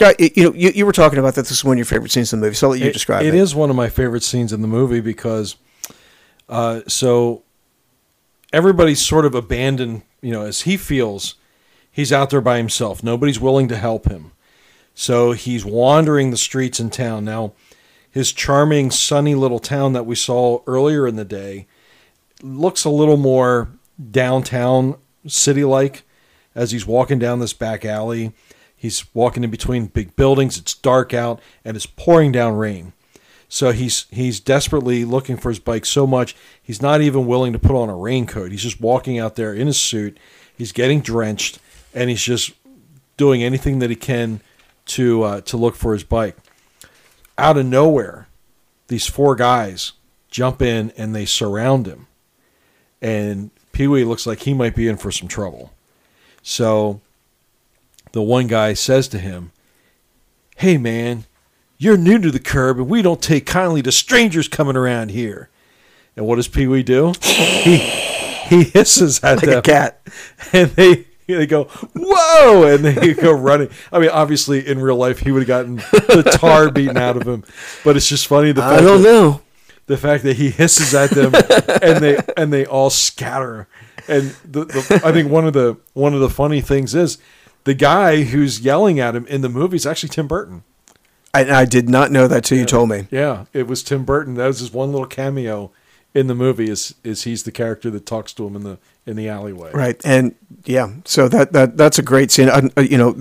Scott, you know, you, you were talking about that. This is one of your favorite scenes in the movie. So I'll let you It- describe it. It is one of my favorite scenes in the movie because, uh, so everybody's sort of abandoned. You know, as he feels, he's out there by himself. Nobody's willing to help him, so he's wandering the streets in town. Now, his charming, sunny little town that we saw earlier in the day looks a little more downtown city like as he's walking down this back alley. He's walking in between big buildings. It's dark out and it's pouring down rain. So he's he's desperately looking for his bike so much he's not even willing to put on a raincoat. He's just walking out there in his suit. He's getting drenched and he's just doing anything that he can to uh, to look for his bike. Out of nowhere, these four guys jump in and they surround him. And Pee Wee looks like he might be in for some trouble. So the one guy says to him, Hey man, you're new to the curb and we don't take kindly to strangers coming around here. And what does Pee Wee do? he he hisses at like them a cat. and they they go whoa and they go running i mean obviously in real life he would have gotten the tar beaten out of him but it's just funny the I fact don't that, know. the fact that he hisses at them and they and they all scatter and the, the i think one of the one of the funny things is the guy who's yelling at him in the movie is actually tim burton. I, I did not know that till you told me. yeah it was tim burton. That was his one little cameo in the movie is is he's the character that talks to him in the in the alleyway. Right, and yeah, so that that that's a great scene. I, I- uh, you know,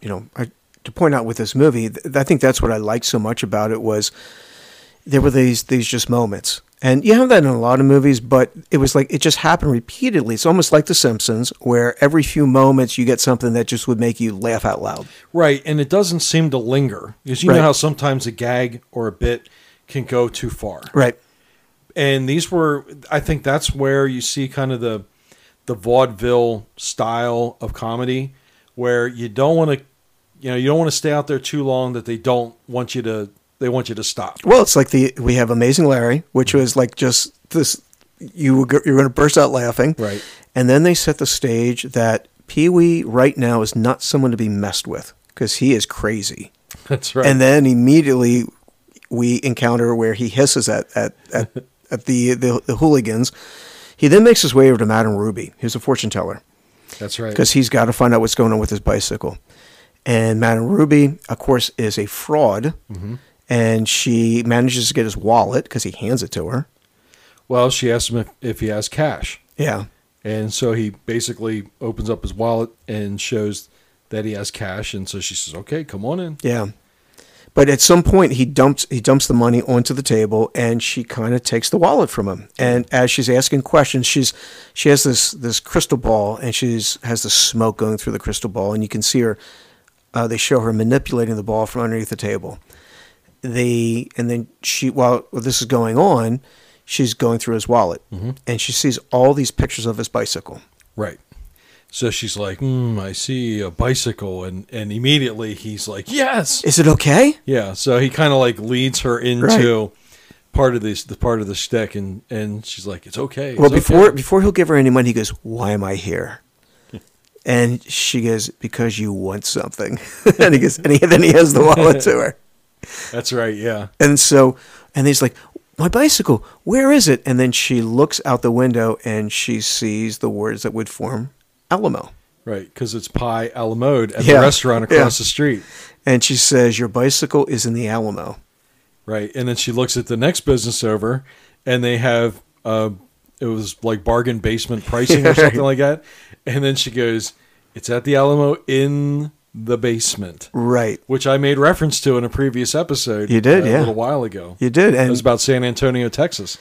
you know, I, to point out with this movie, I think that's what I liked so much about it was there were these these just moments, and you have that in a lot of movies, but it was like it just happened repeatedly. It's almost like The Simpsons, where every few moments you get something that just would make you laugh out loud. Right, and it doesn't seem to linger because you know how sometimes a gag or a bit can go too far. Right. And these were, I think, that's where you see kind of the the vaudeville style of comedy, where you don't want to, you know, you don't want to stay out there too long that they don't want you to, they want you to stop. Well, it's like the we have Amazing Larry, which was like just this. You were you're going to burst out laughing, Right. And then they set the stage that Pee Wee right now is not someone to be messed with because he is crazy. That's right. And then immediately we encounter where he hisses at at at, at the, the the hooligans. He then makes his way over to Madame Ruby, who's a fortune teller, that's right. because he's got to find out what's going on with his bicycle. And Madame Ruby, of course, is a fraud, Mm-hmm. And she manages to get his wallet because he hands it to her. Well, she asks him if, if he has cash, Yeah, and so he basically opens up his wallet and shows that he has cash, and so she says, "Okay, come on in." Yeah. But at some point he dumps he dumps the money onto the table and she kind of takes the wallet from him. And as she's asking questions, she's she has this this crystal ball and she's has the smoke going through the crystal ball and you can see her uh, they show her manipulating the ball from underneath the table. They and then she while this is going on, she's going through his wallet and she sees all these pictures of his bicycle. Right. So she's like, mm, I see a bicycle. And, and immediately he's like, yes. Is it okay? Yeah. So he kind of like leads her into part of this, the part of the shtick. And, and she's like, it's okay. Well, before okay." before he'll give her any money, he goes, "Why am I here?" And she goes, "Because you want something." and he goes, and he, then he has the wallet to her. That's right. Yeah. And so, and he's like, "My bicycle, where is it?" And then she looks out the window and she sees the words that would form Alamo. Right. Because it's Pie Alamo at Yeah. the restaurant across Yeah. the street. And she says, "Your bicycle is in the Alamo." Right. And then she looks at the next business over and they have, uh, it was like bargain basement pricing or something like that. And then she goes, it's at the Alamo in the basement. Right. which I made reference to in a previous episode. You did, uh, yeah. a little while ago. You did, And It was about San Antonio, Texas.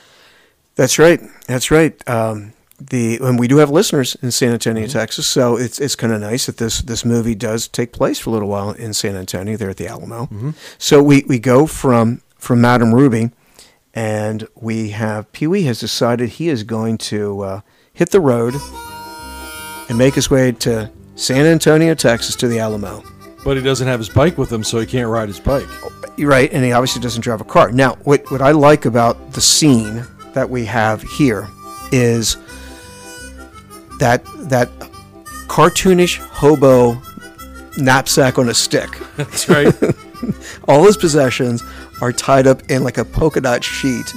That's right. That's right. Um, the and we do have listeners in San Antonio, Mm-hmm. Texas, so it's it's kind of nice that this this movie does take place for a little while in San Antonio, there at the Alamo. Mm-hmm. So we we go from from Madame Ruby, and we have Pee Wee has decided he is going to uh, hit the road and make his way to San Antonio, Texas, to the Alamo. But he doesn't have his bike with him, so he can't ride his bike. You're right, and he obviously doesn't drive a car. Now, what what I like about the scene that we have here is that that cartoonish hobo knapsack on a stick. That's right. All his possessions are tied up in like a polka dot sheet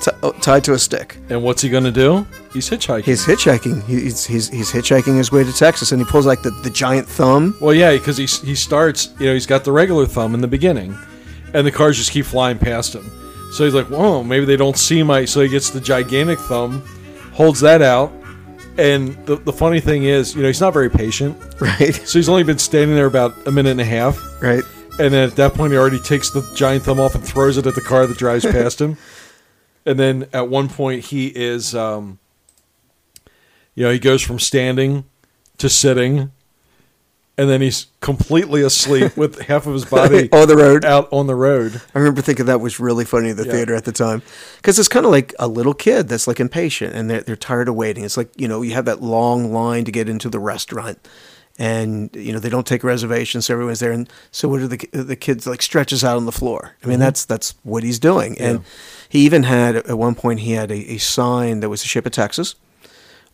t- uh, tied to a stick. and what's he going to do? He's hitchhiking. He's hitchhiking. He's, he's, he's hitchhiking his way to Texas, and he pulls like the, the giant thumb. well, yeah, because he, he starts, you know, he's got the regular thumb in the beginning, and the cars just keep flying past him. So he's like, whoa, maybe they don't see my. So he gets the gigantic thumb, holds that out. And the, the funny thing is, you know, he's not very patient. Right, So he's only been standing there about a minute and a half. right. And then at that point, he already takes the giant thumb off and throws it at the car that drives past him. And then at one point, he is, um, you know, he goes from standing to sitting, and then he's completely asleep with half of his body On the road. out on the road. I remember thinking that was really funny in the Yeah. theater at the time because it's kind of like a little kid that's like impatient and they're, they're tired of waiting. It's like, you know, you have that long line to get into the restaurant and, you know, they don't take reservations. So everyone's there. And so what are the, the kids like stretches out on the floor? I mean, that's, that's what he's doing. And he even had, at one point, he had a, a sign that was the ship of Texas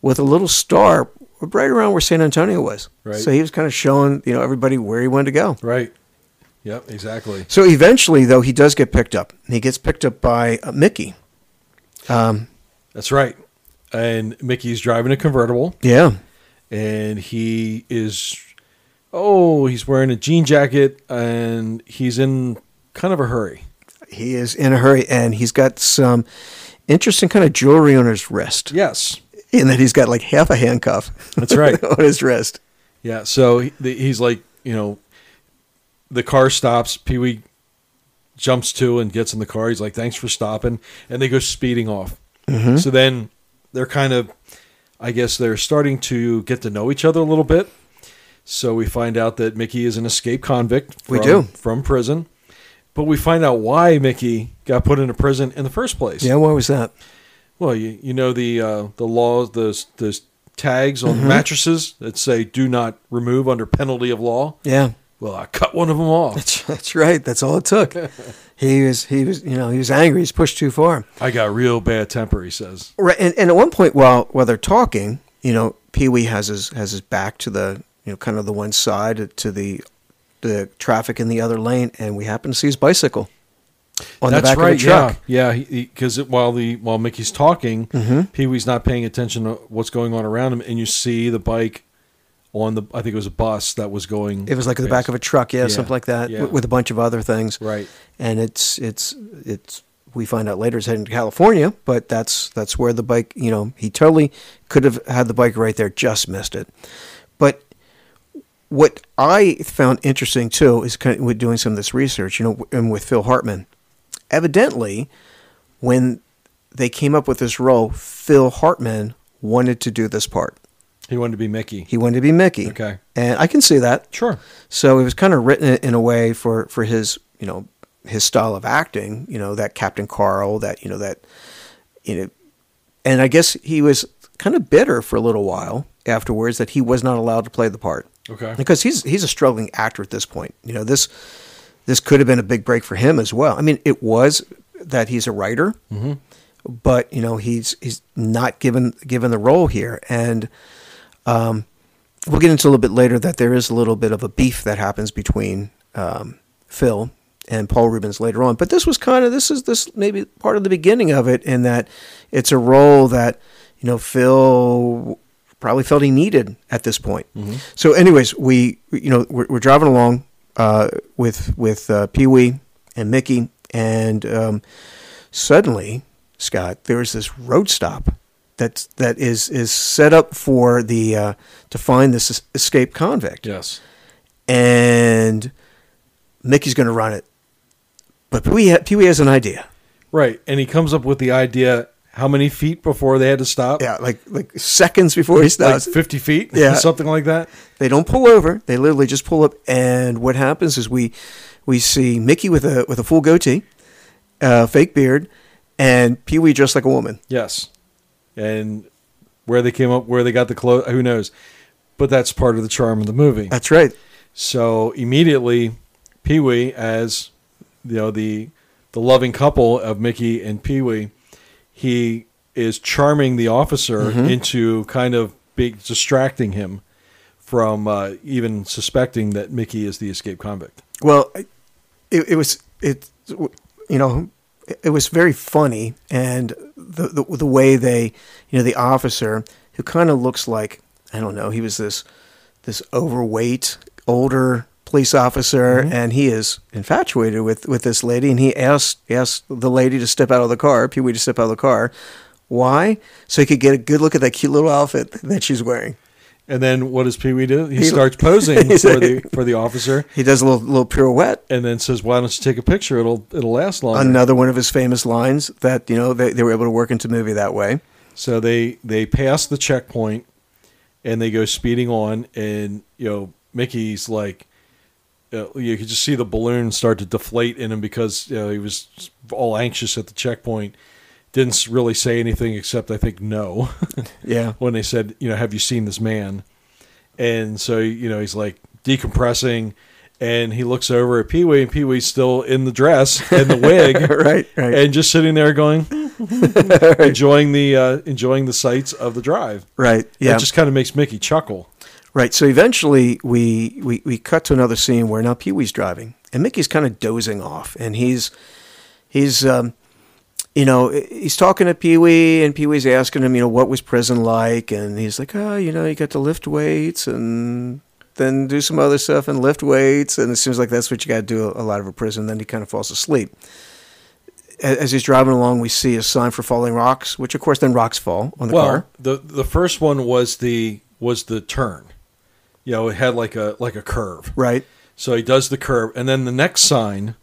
with a little star right around where San Antonio was. Right. So he was kind of showing, you know, everybody where he wanted to go. Right. Yep, exactly. So eventually, though, he does get picked up. He gets picked up by uh, Mickey. Um, That's right. And Mickey's driving a convertible, yeah, and he is, oh, he's wearing a jean jacket, and he's in kind of a hurry. He is in a hurry, and he's got some interesting kind of jewelry on his wrist. Yes. In that he's got like half a handcuff. That's right. on his wrist. Yeah, so he's like, you know, the car stops. Pee Wee jumps to and gets in the car. He's like, "Thanks for stopping," and they go speeding off. Mm-hmm. So then they're kind of, I guess they're starting to get to know each other a little bit. So we find out that Mickey is an escaped convict. From, We do. from prison, but we find out why Mickey got put into prison in the first place. Yeah, why was that? Well, you, you know the uh, the laws, the the tags on Mm-hmm. mattresses that say "Do not remove under penalty of law." Yeah, Well, I cut one of them off. that's, that's right. That's all it took. he was he was you know he was angry. He's pushed too far. I got real bad temper. He says. Right, and, and at one point while while they're talking, you know, Pee Wee has his has his back to the you know kind of the one side to the the traffic in the other lane, and we happen to see his bicycle on That's the back right. of a truck. Yeah, yeah. Because while the while Mickey's talking, Mm-hmm. Pee Wee's not paying attention to what's going on around him, and you see the bike on the. I think it was a bus that was going. It was like the back of a truck, yeah, Yeah, something like that, yeah. with, with a bunch of other things. right. And it's it's it's we find out later it's heading to California, but that's that's where the bike. You know, he totally could have had the bike right there, just missed it. But what I found interesting too is kind of with doing some of this research, you know, and with Phil Hartman, evidently, when they came up with this role, Phil Hartman wanted to do this part. He wanted to be Mickey. He wanted to be Mickey. Okay. And I can see that. Sure. So it was kind of written in a way for, for his, you know, his style of acting, you know, that Captain Carl, that, you know, that, you know, and I guess he was kind of bitter for a little while afterwards that he was not allowed to play the part Okay. because he's, he's a struggling actor at this point. You know, this, this could have been a big break for him as well. I mean, it was that he's a writer, Mm-hmm. but you know, he's, he's not given, given the role here. And, um, we'll get into a little bit later that there is a little bit of a beef that happens between um, Phil and Paul Reubens later on. But this was kind of this is this maybe part of the beginning of it in that it's a role that you know Phil probably felt he needed at this point. So, anyways, we you know we're, we're driving along uh, with with uh, Pee Wee and Mickey, and um, suddenly, Scott, there's this road stop that that is is set up for the uh, to find this escaped convict, Yes. and Mickey's going to run it, but Pee Wee, ha- Pee Wee has an idea. Right. And he comes up with the idea. How many feet before they had to stop? Yeah, like like seconds before he Like stops, 50 feet? Yeah. Something like that? they don't pull over. They literally just pull up, and what happens is we we see Mickey with a with a full goatee, uh, fake beard, and Pee Wee dressed like a woman. Yes. And where they came up, where they got the clothes, who knows? But that's part of the charm of the movie. That's right. So immediately, Pee Wee, as you know, the the loving couple of Mickey and Pee Wee, he is charming the officer into kind of big distracting him from uh, even suspecting that Mickey is the escaped convict. Well, it, it was it you know it was very funny and the, the the way they you know the officer who kind of looks like I don't know he was this this overweight older police officer mm-hmm. and he is infatuated with with this lady and he asked asked the lady to step out of the car Pee Wee to step out of the car. Why? So he could get a good look at that cute little outfit that she's wearing. And then what does Pee Wee do? He, He- starts posing for the for the officer, he does a little little pirouette. And then says, "Why don't you take a picture? It'll it'll last longer." another one of his famous lines that you know they, they were able to work into the movie that way. So they they pass the checkpoint, and they go speeding on, and you know Mickey's like, uh, you could just see the balloon start to deflate in him because you know he was all anxious at the checkpoint. Didn't really say anything except I think no yeah when they said you know have you seen this man, and so you know he's like decompressing. And he looks over at Pee Wee, and Pee Wee's still in the dress and the wig, right right and just sitting there going, enjoying the uh, enjoying the sights of the drive. right yeah It just kind of makes Mickey chuckle. Right. So eventually we, we, we cut to another scene where now Pee Wee's driving and Mickey's kind of dozing off and he's he's um, you know he's talking to Pee Wee and Pee Wee's asking him you know what was prison like and he's like oh you know you got to lift weights and then do some other stuff and lift weights and it seems like that's what you got to do a lot of a prison then he kind of falls asleep. As he's driving along, we see a sign for falling rocks, which of course then rocks fall on the well, car. the the first one was the was the turn. You know, it had like a like a curve. Right. So he does the curve, and then the next sign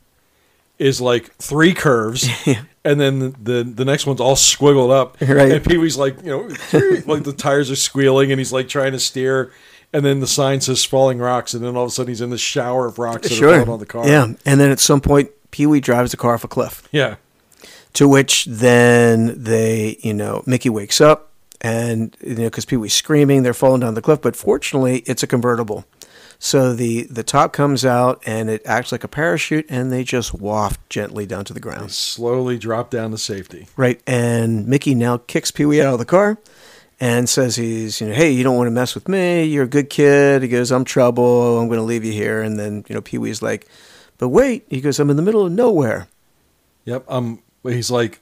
is like three curves, and then the, the the next one's all squiggled up. Right. And Pee Wee's like, you know, like the tires are squealing, and he's like trying to steer. And then the sign says falling rocks, and then all of a sudden he's in the shower of rocks that are on the car. Yeah, and then at some point, Pee Wee drives the car off a cliff. Yeah. To which then they, you know, Mickey wakes up, and you know, because Pee Wee's screaming, they're falling down the cliff. But fortunately, it's a convertible, so the the top comes out and it acts like a parachute, and they just waft gently down to the ground. Slowly drop down to safety. Right, and Mickey now kicks Pee Wee out of the car. And says he's, you know, hey, you don't want to mess with me. You're a good kid. He goes, I'm trouble. I'm going to leave you here. And then, you know, Pee Wee's like, but wait. He goes, I'm in the middle of nowhere. Yep. Um. He's like,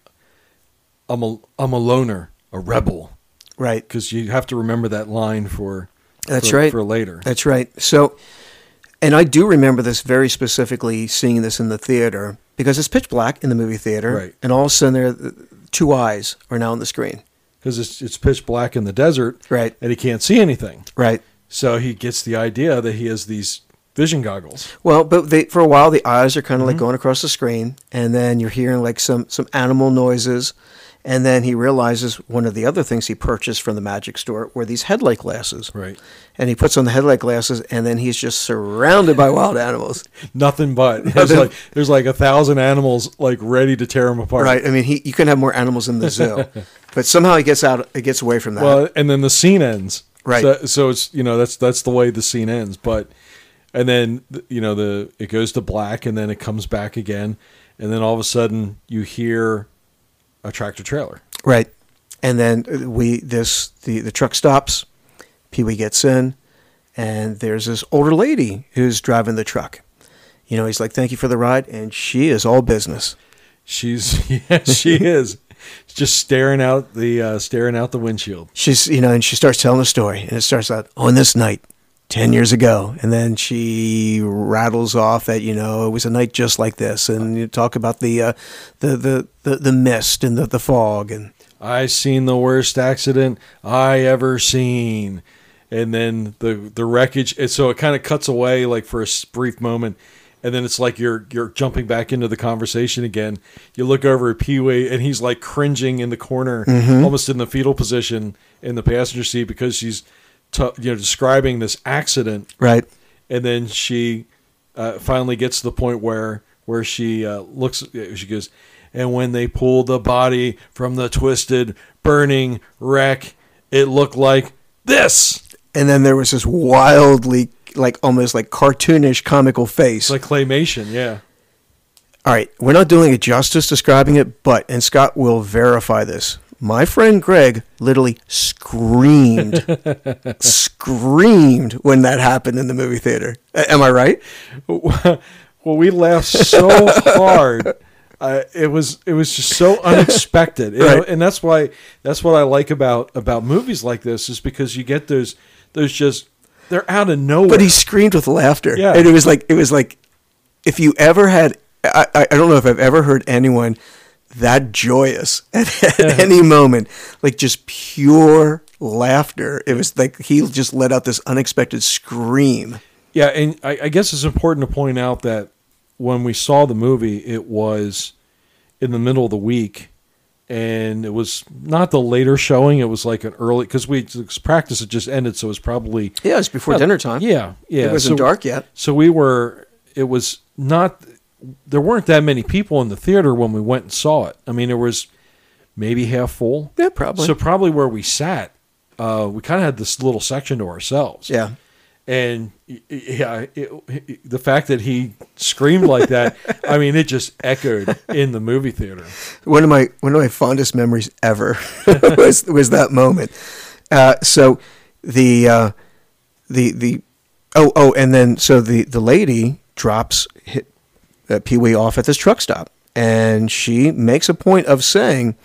I'm a I'm a loner, a rebel, Right. because you have to remember that line for. That's for- right. For later. That's right. So, and I do remember this very specifically, seeing this in the theater because it's pitch black in the movie theater, Right. and all of a sudden, there, two eyes are now on the screen. Because it's it's pitch black in the desert, Right. and he can't see anything. Right. So he gets the idea that he has these vision goggles. Well, but they, for a while, the eyes are kind of like Mm-hmm. going across the screen, and then you're hearing like some some animal noises, and then he realizes one of the other things he purchased from the magic store were these headlight glasses. Right. And he puts on the headlight glasses, and then he's just surrounded by wild animals. Nothing but there's like there's like a thousand animals like ready to tear him apart. Right. I mean, he you can have more animals in the zoo, but somehow he gets out. It gets away from that. Well, and then the scene ends. Right. So, so it's you know that's that's the way the scene ends. But and then you know the it goes to black and then it comes back again, and then all of a sudden you hear a tractor trailer. right. And then we this the the truck stops. Pee Wee gets in, and there's this older lady who's driving the truck. You know, he's like, "Thank you for the ride," and she is all business. She's yeah she is just staring out the uh, staring out the windshield. She's you know, and she starts telling a story, and it starts out on this night. 10 years ago and then she rattles off that you know it was a night just like this and you talk about the uh, the, the the the mist and the, the fog and I seen the worst accident I ever seen. And then the the wreckage and so it kind of cuts away like for a brief moment and then it's like you're you're jumping back into the conversation again. You look over at Pee Wee and he's like cringing in the corner, almost in the fetal position in the passenger seat because she's t- you know describing this accident. Right. And then she uh, finally gets to the point where where she uh, looks she goes and when they pulled the body from the twisted burning wreck it looked like this. And then there was this wildly like almost like cartoonish comical face. It's like claymation yeah. All right. We're not doing it justice describing it but and scott will verify this My friend Greg literally screamed, screamed when that happened in the movie theater. A- Am I right? well, we laughed so hard. Uh, it was it was just so unexpected, know, Right. and that's why that's what I like about about movies like this is because you get those those just they're out of nowhere. But he screamed with laughter. Yeah. And it was like it was like if you ever had I I don't know if I've ever heard anyone that joyous at, at any moment. Like just pure laughter. It was like he just let out this unexpected scream. Yeah, and I, I guess it's important to point out that when we saw the movie, it was in the middle of the week, and it was not the later showing. It was like an early because we practice had just ended, so it was probably Yeah, it was before dinner time. Yeah, yeah. It wasn't so, dark yet. So we were. It was not. There weren't that many people in the theater when we went and saw it. I mean, there was maybe half full. Yeah, probably. So probably where we sat, uh, we kind of had this little section to ourselves yeah. and yeah, it, it- the fact that he screamed like that, I mean, it just echoed in the movie theater. one of my one of my fondest memories ever was was that moment. Uh, so the uh, the the oh oh and then so the the lady drops hit, uh, Pee Wee off at this truck stop, and she makes a point of saying,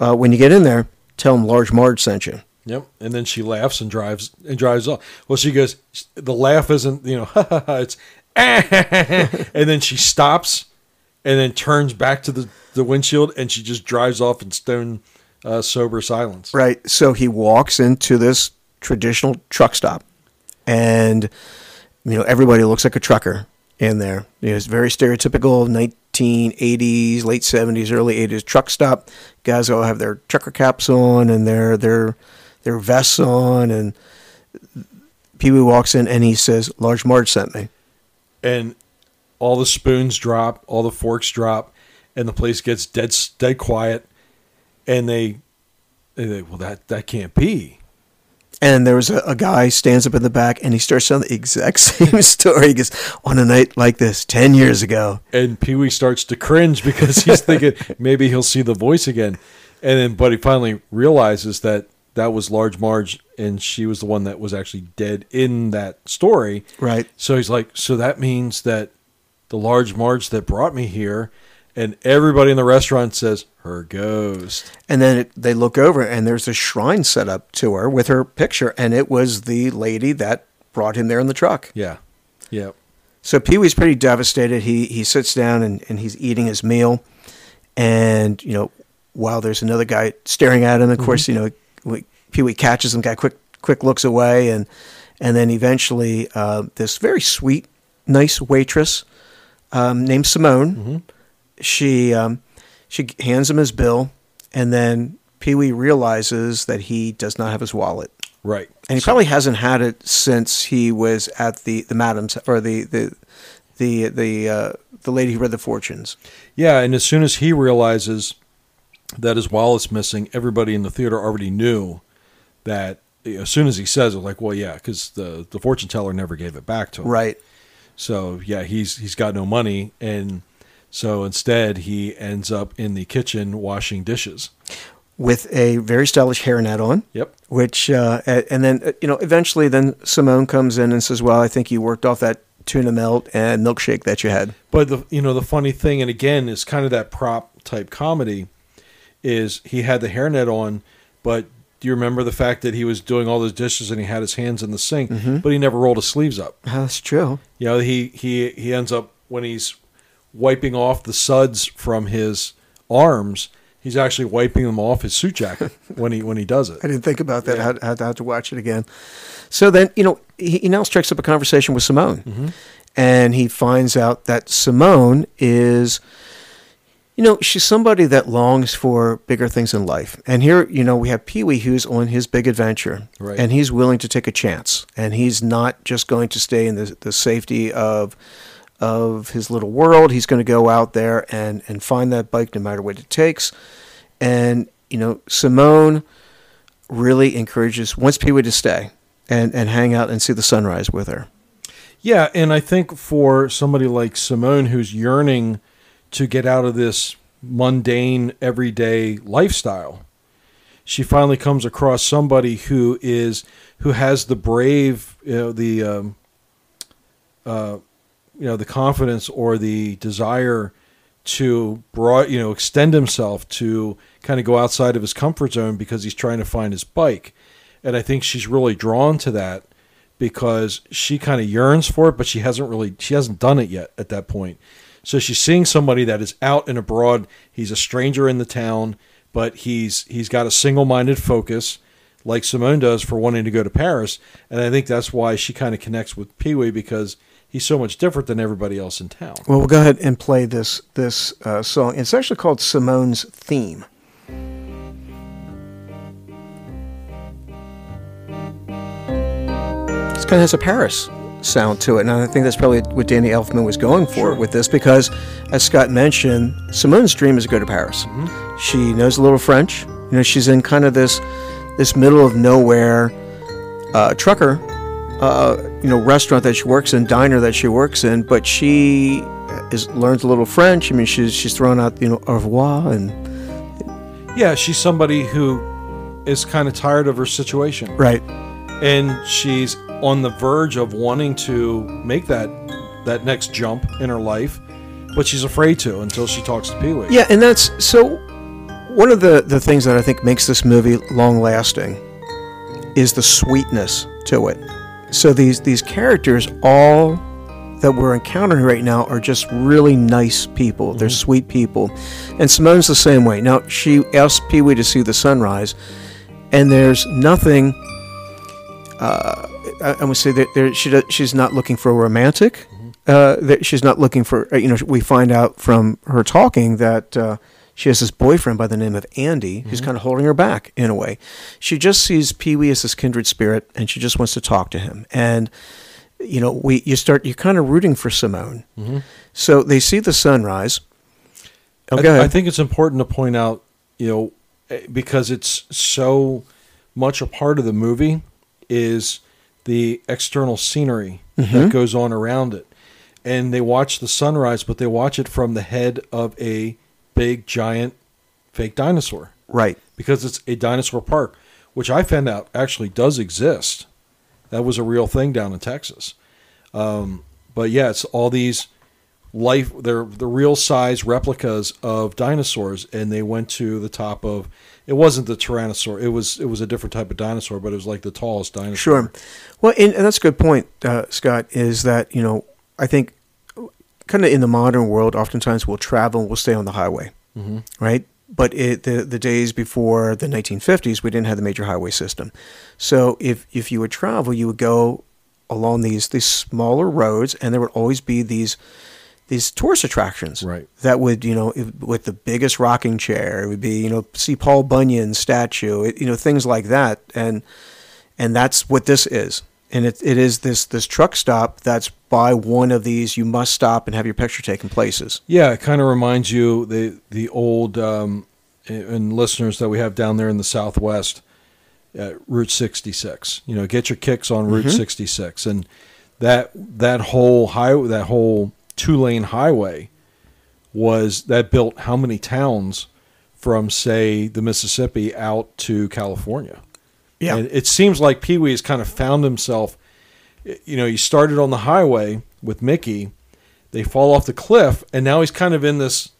uh, "When you get in there, tell him Large Marge sent you." Yep. And then she laughs and drives and drives off. Well, she goes. The laugh isn't you know. it's and then she stops and then turns back to the the windshield and she just drives off in stone uh, sober silence. Right. So he walks into this traditional truck stop, and you know everybody looks like a trucker in there. You know, it's very stereotypical 1980s, late 70s, early 80s truck stop. Guys all have their trucker caps on and their their their vests on, and Pee Wee walks in and he says, "Large Marge sent me." and all the spoons drop, all the forks drop, and the place gets dead dead quiet. And they, they, they well that that can't be. And there was a, a guy stands up in the back and he starts telling the exact same story. He goes, "On a night like this, ten years ago." And Pee Wee starts to cringe because he's thinking maybe he'll see the voice again. And then, but he finally realizes that that was Large Marge, and she was the one that was actually dead in that story. Right. So he's like, so that means that the Large Marge that brought me here, and everybody in the restaurant says her ghost. And then it, they look over, and there's a shrine set up to her with her picture, and it was the lady that brought him there in the truck. Yeah, yeah. So Pee Wee's pretty devastated. He he sits down and, and he's eating his meal, and you know while there's another guy staring at him, of course you know we- Pee Wee catches him, guy quick quick looks away, and and then eventually uh, this very sweet, nice waitress um, named Simone, she um, she hands him his bill, and then Pee Wee realizes that he does not have his wallet. Right. And he probably hasn't had it since he was at the the madam's or the the the the uh, the lady who read the fortunes. Yeah, and as soon as he realizes that his wallet's missing, everybody in the theater already knew that. As soon as he says it, like, well, yeah, because the the fortune teller never gave it back to him. Right. So yeah, he's he's got no money, and so instead he ends up in the kitchen washing dishes. With a very stylish hairnet on. Yep. Which uh, and then uh, you know eventually then Simone comes in and says, "Well, I think you worked off that tuna melt and milkshake that you had." But the you know the funny thing, and again, is kind of that prop type comedy, is he had the hairnet on, but do you remember the fact that he was doing all those dishes and he had his hands in the sink, but he never rolled his sleeves up. That's true. You know, he he he ends up when he's wiping off the suds from his arms, he's actually wiping them off his suit jacket when he when he does it. I didn't think about that. Yeah. I had, had, had to watch it again. So then, you know, he, he now strikes up a conversation with Simone. Mm-hmm. And he finds out that Simone is, you know, she's somebody that longs for bigger things in life. And here, you know, we have Pee Wee who's on his big adventure. Right. And he's willing to take a chance. And he's not just going to stay in the, the safety of of his little world. He's going to go out there and, and find that bike no matter what it takes. And, you know, Simone really encourages wants Pee Wee to stay and, and hang out and see the sunrise with her. Yeah, and I think for somebody like Simone who's yearning to get out of this mundane everyday lifestyle, she finally comes across somebody who is who has the brave, you know, the um, uh, you know, the confidence or the desire to broad, you know, extend himself to kind of go outside of his comfort zone because he's trying to find his bike. And I think she's really drawn to that because she kind of yearns for it, but she hasn't really she hasn't done it yet at that point. So she's seeing somebody that is out and abroad. He's a stranger in the town, but he's he's got a single-minded focus like Simone does for wanting to go to Paris. And I think that's why she kind of connects with Pee Wee because he's so much different than everybody else in town. Well, we'll go ahead and play this this uh, song. It's actually called Simone's Theme. It kind of has a Paris sound to it, and I think that's probably what Danny Elfman was going for Sure. with this because, as Scott mentioned, Simone's dream is to go to Paris. She knows a little French. You know, she's in kind of this this middle of nowhere uh, trucker uh, you know restaurant that she works in, diner that she works in, but she is learns a little French. I mean, she's she's thrown out you know au revoir and Yeah, she's somebody who is kind of tired of her situation. right, and she's on the verge of wanting to make that that next jump in her life, but she's afraid to until she talks to Pee Wee. yeah, and that's so. One of the the things that I think makes this movie long lasting is the sweetness to it. So these these characters all that we're encountering right now are just really nice people. They're sweet people. And Simone's the same way. Now, she asked Pee Wee to see the sunrise, and there's nothing. Uh, I, I would say that there, she does, she's not looking for a romantic. Uh, that she's not looking for. uh, You know, we find out from her talking that uh, she has this boyfriend by the name of Andy who's mm-hmm. kind of holding her back in a way. She just sees Pee Wee as this kindred spirit, and she just wants to talk to him. And you know, we you start you're kind of rooting for Simone. Mm-hmm. So they see the sunrise. Oh, I, I think it's important to point out, you know, eh, because it's so much a part of the movie is the external scenery that mm-hmm. goes on around it. And they watch the sunrise, but they watch it from the head of a big giant fake dinosaur. right. because it's a dinosaur park, which I found out actually does exist. That was a real thing down in Texas. Um, but yeah, it's all these life they're the real size replicas of dinosaurs, and they went to the top of. It wasn't the tyrannosaur. It was it was a different type of dinosaur, but it was like the tallest dinosaur. Sure. Well, and, and that's a good point, uh, Scott. Is that you know I think kind of in the modern world, oftentimes we'll travel and we'll stay on the highway, mm-hmm. right? But it, the the days before the 1950s, we didn't have the major highway system. So if if you would travel, you would go along these these smaller roads, and there would always be these these tourist attractions Right. that would you know with the biggest rocking chair it would be you know see paul bunyan statue it, you know things like that and and that's what this is and it, it is this this truck stop that's by one of these you must stop and have your picture taken places Yeah, it kind of reminds you the the old um, and listeners that we have down there in the Southwest, uh, Route 66. You know, get your kicks on Route 66, and that that whole highway, that whole two lane highway, was that built how many towns from say the Mississippi out to California? Yeah And it seems like Pee Wee has kind of found himself. You know, he started on the highway with Mickey. They fall off the cliff, and now he's kind of in this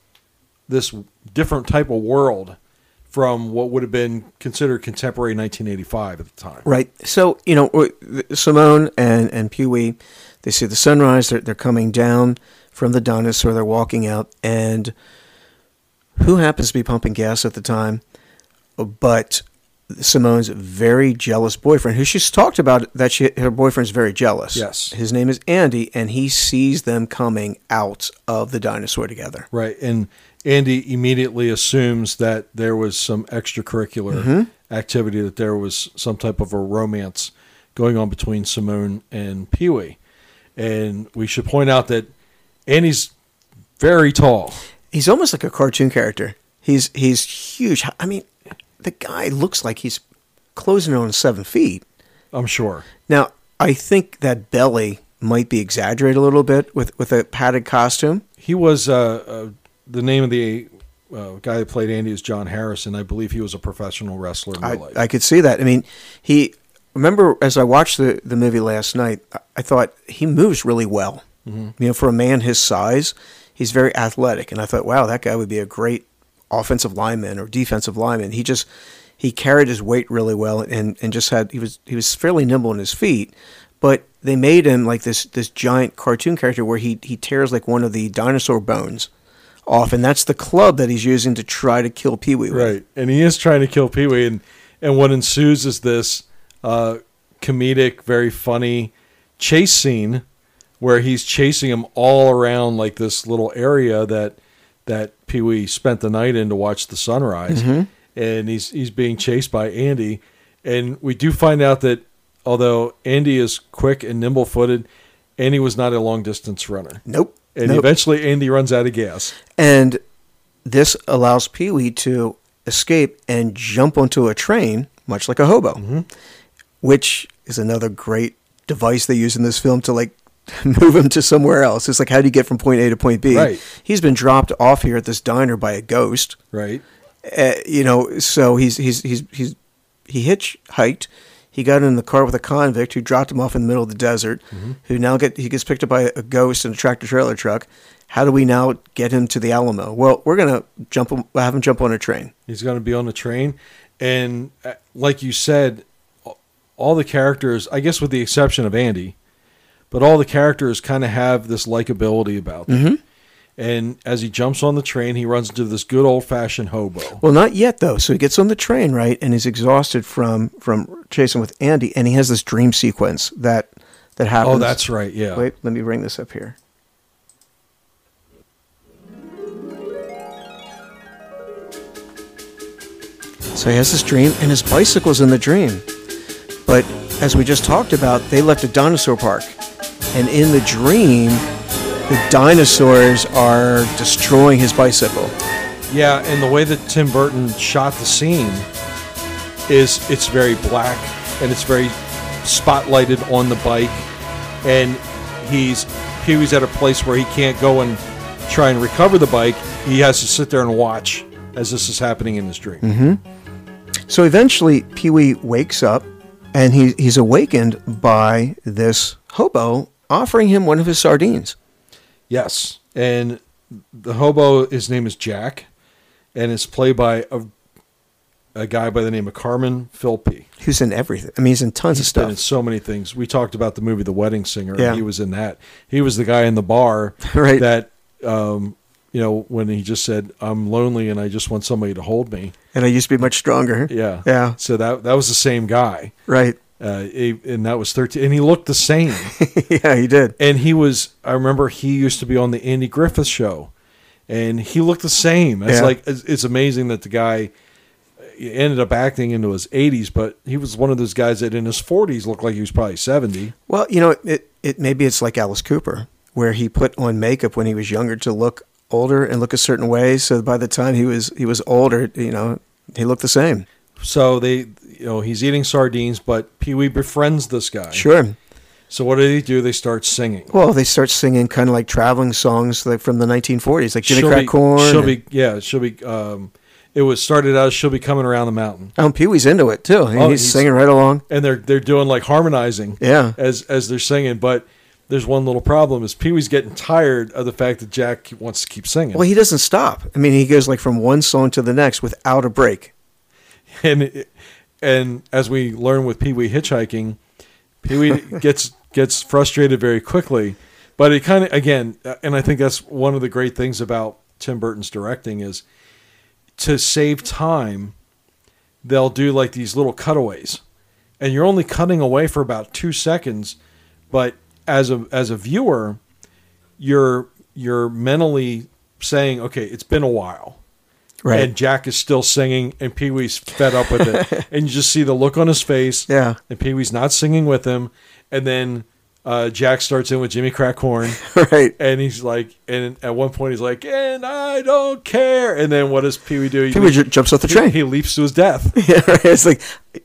this different type of world from what would have been considered contemporary 1985 at the time. right so you know simone and and pee-wee they see the sunrise they're, they're coming down from the dinosaur they're walking out and who happens to be pumping gas at the time but Simone's very jealous boyfriend, who she's talked about that she her boyfriend's very jealous. Yes. his name is Andy, and he sees them coming out of the dinosaur together. Right. And Andy immediately assumes that there was some extracurricular mm-hmm. activity, that there was some type of a romance going on between Simone and Pee Wee. And we should point out that Andy's very tall. He's almost like a cartoon character. He's he's huge. I mean, the guy looks like he's closing in on seven feet. I'm sure. Now, I think that belly might be exaggerated a little bit with with a padded costume. He was uh, uh, the name of the uh, guy that played Andy is John Harrison. I believe he was a professional wrestler in I, life. I could see that. I mean, he remember as I watched the, the movie last night, I, I thought he moves really well. Mm-hmm. You know, for a man his size, he's very athletic, and I thought, wow, that guy would be a great offensive lineman or defensive lineman. He just he carried his weight really well, and and just had he was he was fairly nimble in his feet, but they made him like this this giant cartoon character where he he tears like one of the dinosaur bones off, and that's the club that he's using to try to kill Pee Wee. Right, and he is trying to kill Pee Wee, and and what ensues is this uh, comedic, very funny chase scene where he's chasing him all around like this little area that that Pee Wee spent the night in to watch the sunrise, and he's he's being chased by Andy, and we do find out that although Andy is quick and nimble footed, Andy was not a long distance runner, Nope. and nope. eventually Andy runs out of gas. And this allows Pee Wee to escape and jump onto a train, much like a hobo, Mm-hmm. which is another great device they use in this film to like move him to somewhere else. It's like, how do you get from point A to point B? Right. He's been dropped off here at this diner by a ghost. Right. Uh, you know, so he's he's he's he's he hitchhiked. He got in the car with a convict who dropped him off in the middle of the desert. Who now get he gets picked up by a ghost in a tractor trailer truck. How do we now get him to the Alamo? Well, we're gonna jump him, have him jump on a train. He's going to be on the train, and uh, like you said, all the characters, I guess with the exception of Andy, but all the characters kind of have this likability about them. Mm-hmm. And as he jumps on the train, he runs into this good old fashioned hobo. Well, not yet though. So he gets on the train, right, and he's exhausted from from chasing with Andy, and he has this dream sequence that that oh, happens. Oh, that's right. Yeah. Wait, let me bring this up here. So he has this dream, and his bicycle's in the dream. But as we just talked about, they left a dinosaur park. And in the dream, the dinosaurs are destroying his bicycle. Yeah, and the way that Tim Burton shot the scene is it's very black and it's very spotlighted on the bike, and he's Pee Wee's at a place where he can't go and try and recover the bike. He has to sit there and watch as this is happening in his dream. Mm-hmm. So eventually, Pee Wee wakes up and he, he's awakened by this hobo offering him one of his sardines. Yes, and the hobo, his name is Jack, and it's played by a, a guy by the name of Carmen Filpi. Who's in everything. I mean, he's in tons He's of stuff. in so many things. We talked about the movie The Wedding Singer. Yeah. He was in that. He was the guy in the bar Right. that, um, you know, when he just said, "I'm lonely and I just want somebody to hold me." And I used to be much stronger. Yeah, Yeah. So that that was the same guy, Right. uh, and that was 13, and he looked the same. yeah, he did. and he was. I remember he used to be on the Andy Griffith Show, and he looked the same. It's Yeah. like it's, it's amazing that the guy ended up acting into his 80s, but he was one of those guys that in his 40s looked like he was probably 70. Well, you know, it, it maybe it's like Alice Cooper, where he put on makeup when he was younger to look older and look a certain way. So by the time he was he was older, you know, he looked the same. So they, you know, he's eating sardines, but Pee Wee befriends this guy. Sure. So what do they do? They start singing. Well, they start singing kind of like traveling songs like from the 1940s, like Jimmy She'll Crack be- Corn. She'll and- be, yeah, she'll be. Um, it was started out. She'll be coming around the mountain, Oh, Pee Wee's into it too. Oh, he's, he's- singing right along. and they're they're doing like harmonizing. Yeah. as as they're singing, but. There's one little problem: is Pee Wee's getting tired of the fact that Jack wants to keep singing, Well, he doesn't stop. I mean, he goes like from one song to the next without a break. and and as we learn with Pee Wee hitchhiking, Pee Wee gets gets frustrated very quickly. But it kind of again, uh, and I think that's one of the great things about Tim Burton's directing is to save time. They'll do like these little cutaways, and you're only cutting away for about two seconds. But as a as a viewer, you're you're mentally saying, okay, it's been a while and Jack is still singing, and Pee Wee's fed up with it, and you just see the look on his face. Yeah. and Pee Wee's not singing with him, and then uh, Jack starts in with Jimmy Crack Corn, right. and he's like, and at one point he's like, and I don't care, and then what does Pee Wee do? He, Pee Wee ju- jumps off the he- train. He leaps to his death. Yeah, right. It's like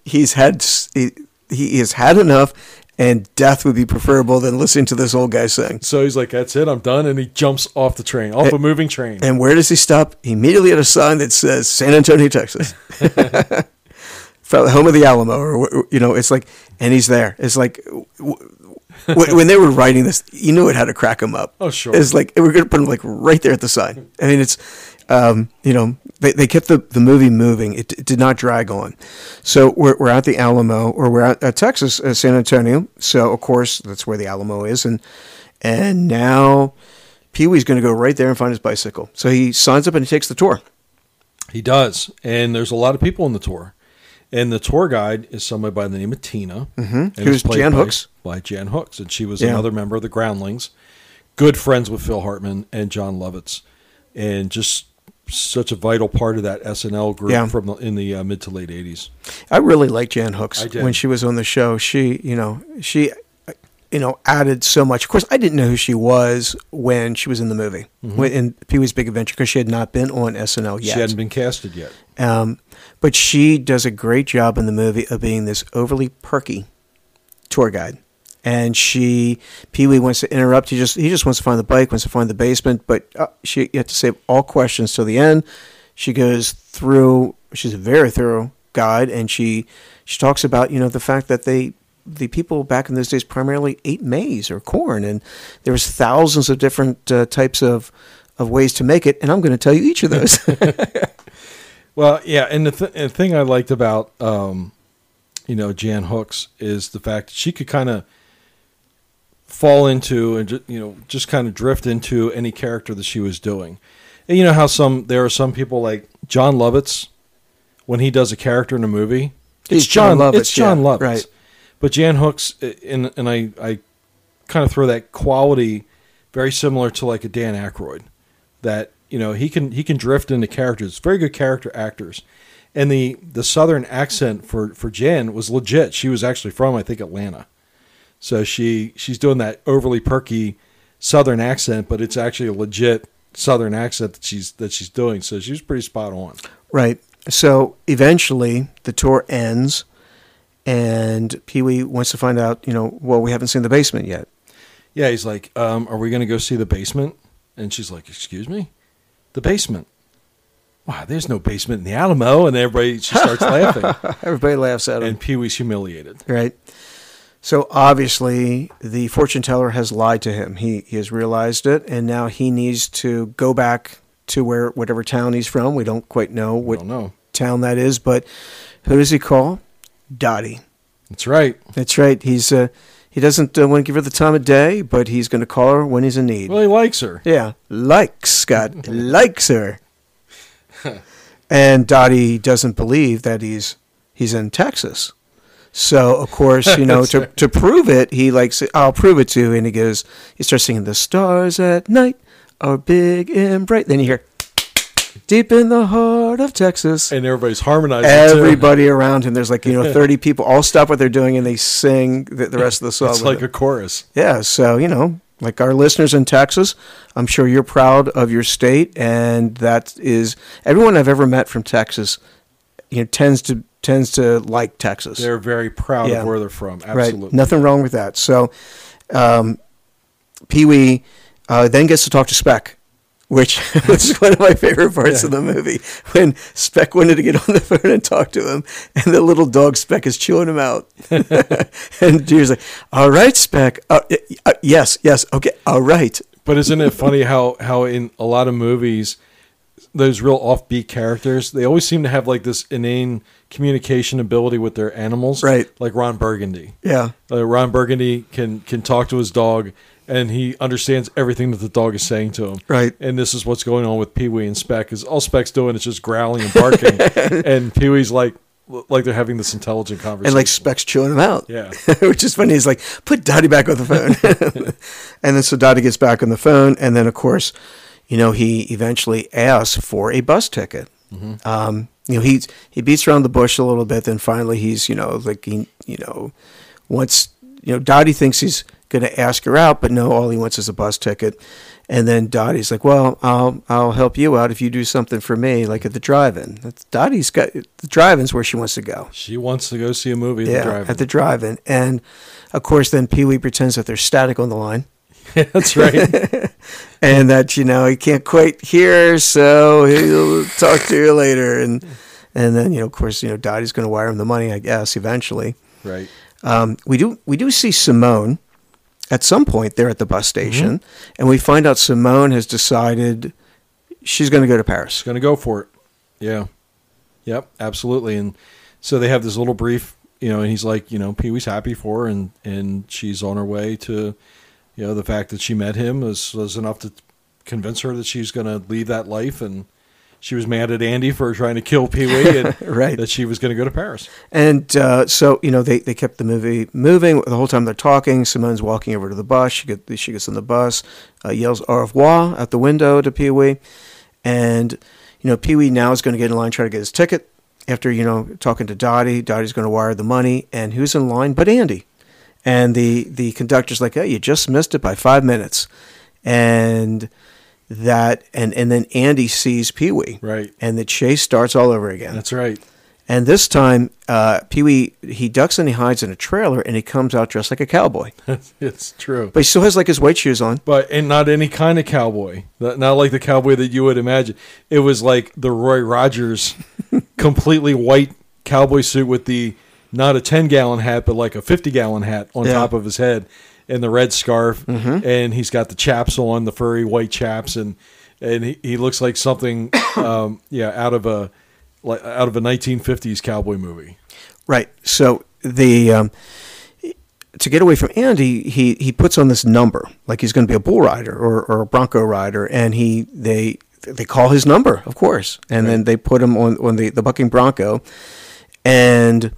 he's had he, he has had enough, and death would be preferable than listening to this old guy sing. So he's like, "That's it, I'm done," and he jumps off the train, off a moving train. And where does he stop? Immediately at a sign that says San Antonio, Texas. Home of the Alamo, or you know, it's like, and he's there. It's like when they were writing this, you knew it had to crack him up. Oh, sure. It's like we're going to put him like right there at the sign. I mean, it's, um, you know, they, they kept the, the movie moving. It, it did not drag on. So we're, we're at the Alamo, or we're at, at Texas, uh, San Antonio. So of course that's where the Alamo is, and and now Pee Wee's going to go right there and find his bicycle. So he signs up and he takes the tour. He does, and there's a lot of people on the tour. And the tour guide is somebody by the name of Tina, mm-hmm. Who's Jan by, Hooks. By Jan Hooks, and she was Yeah. another member of the Groundlings, good friends with Phil Hartman and Jon Lovitz, and just such a vital part of that SNL group Yeah. from the, in the uh, mid to late '80s. I really liked Jan Hooks when she was on the show. She, you know, she, you know, added so much. Of course, I didn't know who she was when she was in the movie, when, in Pee Wee's Big Adventure, because she had not been on SNL yet. She hadn't been casted yet. Um, but she does a great job in the movie of being this overly perky tour guide. And she, Pee Wee wants to interrupt. He just he just wants to find the bike, wants to find the basement. But uh, she you have to save all questions till the end. She goes through. She's a very thorough guide, and she she talks about you know the fact that they the people back in those days primarily ate maize or corn, and there was thousands of different uh, types of of ways to make it. And I'm going to tell you each of those. Well, yeah, and the, th- and the thing I liked about um, you know Jan Hooks is the fact that she could kind of fall into and you know just kind of drift into any character that she was doing. And you know how some there are some people like Jon Lovitz when he does a character in a movie, He's it's Jon, Jon Lovitz, it's Jon yeah, Lovitz, right. But Jan Hooks and and I I kind of throw that quality very similar to like a Dan Aykroyd that you know he can he can drift into characters very good character actors and the the southern accent for for Jan was legit she was actually from I think Atlanta so she she's doing that overly perky southern accent but it's actually a legit southern accent that she's that she's doing so she was pretty spot on Right. So eventually the tour ends, and Pee Wee wants to find out, you know, well, we haven't seen the basement yet. yeah he's like um, are we going to go see the basement and she's like excuse me the basement wow there's no basement in the Alamo and everybody she starts laughing Everybody laughs at him. and Pee Wee's humiliated right. So obviously the fortune teller has lied to him. He, he has realized it, and now he needs to go back to where whatever town he's from. We don't quite know what know town that is, but who does he call? Dottie. that's right That's right. He's uh, he doesn't uh, want to give her the time of day, but he's going to call her when he's in need. well he likes her Yeah, likes Scott likes her. and Dottie doesn't believe that he's he's in Texas. So of course, you know, to to prove it, he likes I'll prove it to you, and he goes he starts singing the stars at night are big and bright. Then you hear deep in the heart of Texas. and everybody's harmonizing too. Everybody around him, there's like you know thirty people, all stop what they're doing and they sing the, the rest of the song. It's like a chorus. Yeah, so you know, like our listeners in Texas, I'm sure you're proud of your state, and that is everyone I've ever met from Texas. You know, tends to tends to like Texas. They're very proud Yeah. of where they're from. right, Absolutely. nothing wrong with that. So, um, Pee Wee uh, then gets to talk to Speck. Which was one of my favorite parts of the movie when Speck wanted to get on the phone and talk to him, and the little dog Speck is chewing him out. and Deer's like, "All right, Speck. Uh, uh, yes, yes, okay, all right." But isn't it funny how how in a lot of movies those real offbeat characters they always seem to have like this inane communication ability with their animals, Right. Like Ron Burgundy. Yeah, Uh, Ron Burgundy can can talk to his dog and he understands everything that the dog is saying to him. Right. And this is what's going on with Pee Wee and Speck. Is all Speck's doing is just growling and barking, and Pee Wee's like like they're having this intelligent conversation. and like Speck's chewing him out. Yeah. which is funny. He's like, "Put Dottie back on the phone," and then so Dottie gets back on the phone, and then of course, you know, he eventually asks for a bus ticket. Um, you know, he he beats around the bush a little bit. Then finally, he's you know like he you know once you know Dottie thinks he's going to ask her out, but no, all he wants is a bus ticket. And then Dottie's like, "Well, I'll I'll help you out if you do something for me, like at the drive-in." That's, Dottie's got the drive-in's where she wants to go. She wants to go see a movie at yeah, the drive. at the drive-in, and of course, then Pee Wee pretends that there's static on the line, That's right. and that you know he can't quite hear, so he'll talk to you later. And and then you know, of course, you know, Dottie's going to wire him the money, I guess, eventually. right. Um, we do we do see Simone at some point there at the bus station, and we find out Simone has decided she's going to go to Paris. She's going to go for it. Yeah. Yep, absolutely. And so they have this little brief, you know, and he's like, you know, Pee Wee's happy for her and, and she's on her way to, you know, the fact that she met him was, was enough to convince her that she's going to leave that life. And she was mad at Andy for trying to kill Pee Wee and Right. that she was going to go to Paris. And uh, so you know they, they kept the movie moving the whole time they're talking. Simone's walking over to the bus. She get she gets on the bus, uh, yells au revoir at the window to Pee Wee, and you know Pee Wee now is going to get in line try to get his ticket. After you know talking to Dottie, Dottie's going to wire the money, and who's in line but Andy? And the the conductor's like, "Oh, you just missed it by five minutes," and that and and then Andy sees Pee Wee, Right. and the chase starts all over again. That's right. And this time, uh, Pee Wee he ducks and he hides in a trailer, and he comes out dressed like a cowboy. it's true. But he still has like his white shoes on. But and not any kind of cowboy. Not not like the cowboy that you would imagine. It was like the Roy Rogers completely white cowboy suit with the not a 10 gallon hat but like a 50 gallon hat on Yeah. top of his head and the red scarf and he's got the chaps on the furry white chaps and and he, he looks like something um, yeah out of a like out of a 1950s cowboy movie. Right. So the um, to get away from Andy, he he puts on this number like he's going to be a bull rider or, or a bronco rider, and he they they call his number, of course, and then they put him on on the the bucking bronco, and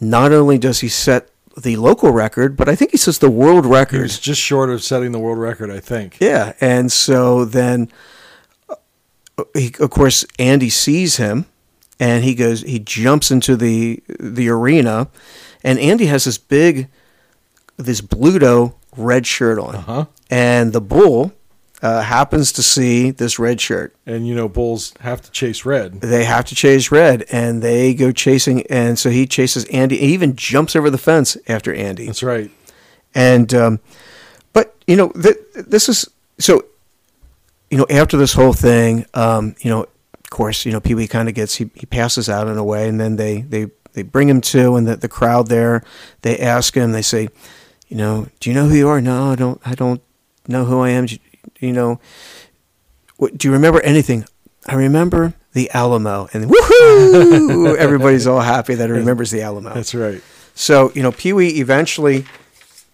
not only does he set the local record, but I think he sets the world record. was just short of setting the world record, I think. Yeah, and so then, uh, he, of course, Andy sees him, and he goes, he jumps into the the arena, and Andy has this big, this Bluto red shirt on, Uh-huh. and the bull uh, happens to see this red shirt. And you know bulls have to chase red. They have to chase red, and they go chasing, and so he chases Andy. He even jumps over the fence after Andy. That's right. And um, but you know th- this is so you know after this whole thing, um, you know, of course, you know Pee Wee kind of gets he, he passes out in a way, and then they they they bring him to, and the the crowd there they ask him, they say, you know, do you know who you are? No, I don't. I don't know who I am. Do you, you know, what, do you remember anything? I remember the Alamo, and woohoo! Everybody's all happy that he remembers the Alamo. That's right. So you know, Pee Wee eventually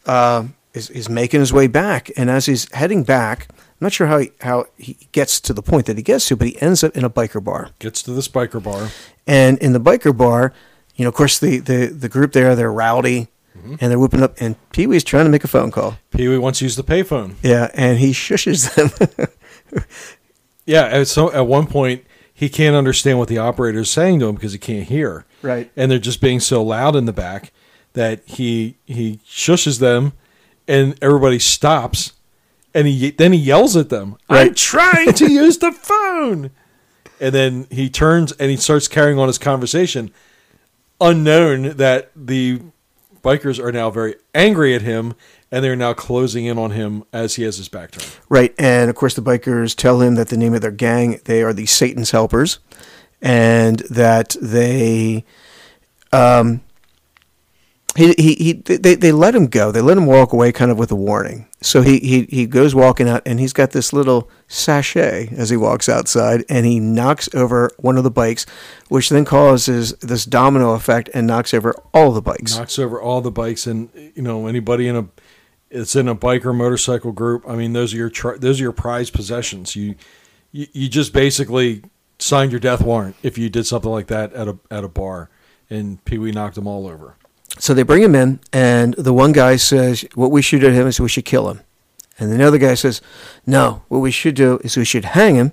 uh, is is making his way back, and as he's heading back, I'm not sure how he, how he gets to the point that he gets to, but he ends up in a biker bar. Gets to this biker bar. And in the biker bar, you know, of course, the the, the group there they're rowdy, and they're whooping up, and Pee Wee's trying to make a phone call. Pee Wee wants to use the payphone. Yeah, and he shushes them. Yeah, and so at one point he can't understand what the operator is saying to him because he can't hear. Right. And they're just being so loud in the back that he he shushes them, and everybody stops, and he then he yells at them. I'm trying to use the phone, and then he turns and he starts carrying on his conversation, unknown that the bikers are now very angry at him, and they're now closing in on him as he has his back turned. Right, and of course the bikers tell him that the name of their gang they are the Satan's Helpers, and that they, um, he he, he they, they let him go. They let him walk away, kind of with a warning. So he he he goes walking out, and he's got this little sachet as he walks outside, and he knocks over one of the bikes, which then causes this domino effect and knocks over all the bikes. knocks over all the bikes and you know anybody in a it's in a bike or motorcycle group i mean those are your tri- those are your prized possessions you, you you just basically signed your death warrant if you did something like that at a at a bar and pee-wee knocked them all over So they bring him in, and the one guy says, What we should do to him is we should kill him. And then the other guy says, No, what we should do is we should hang him,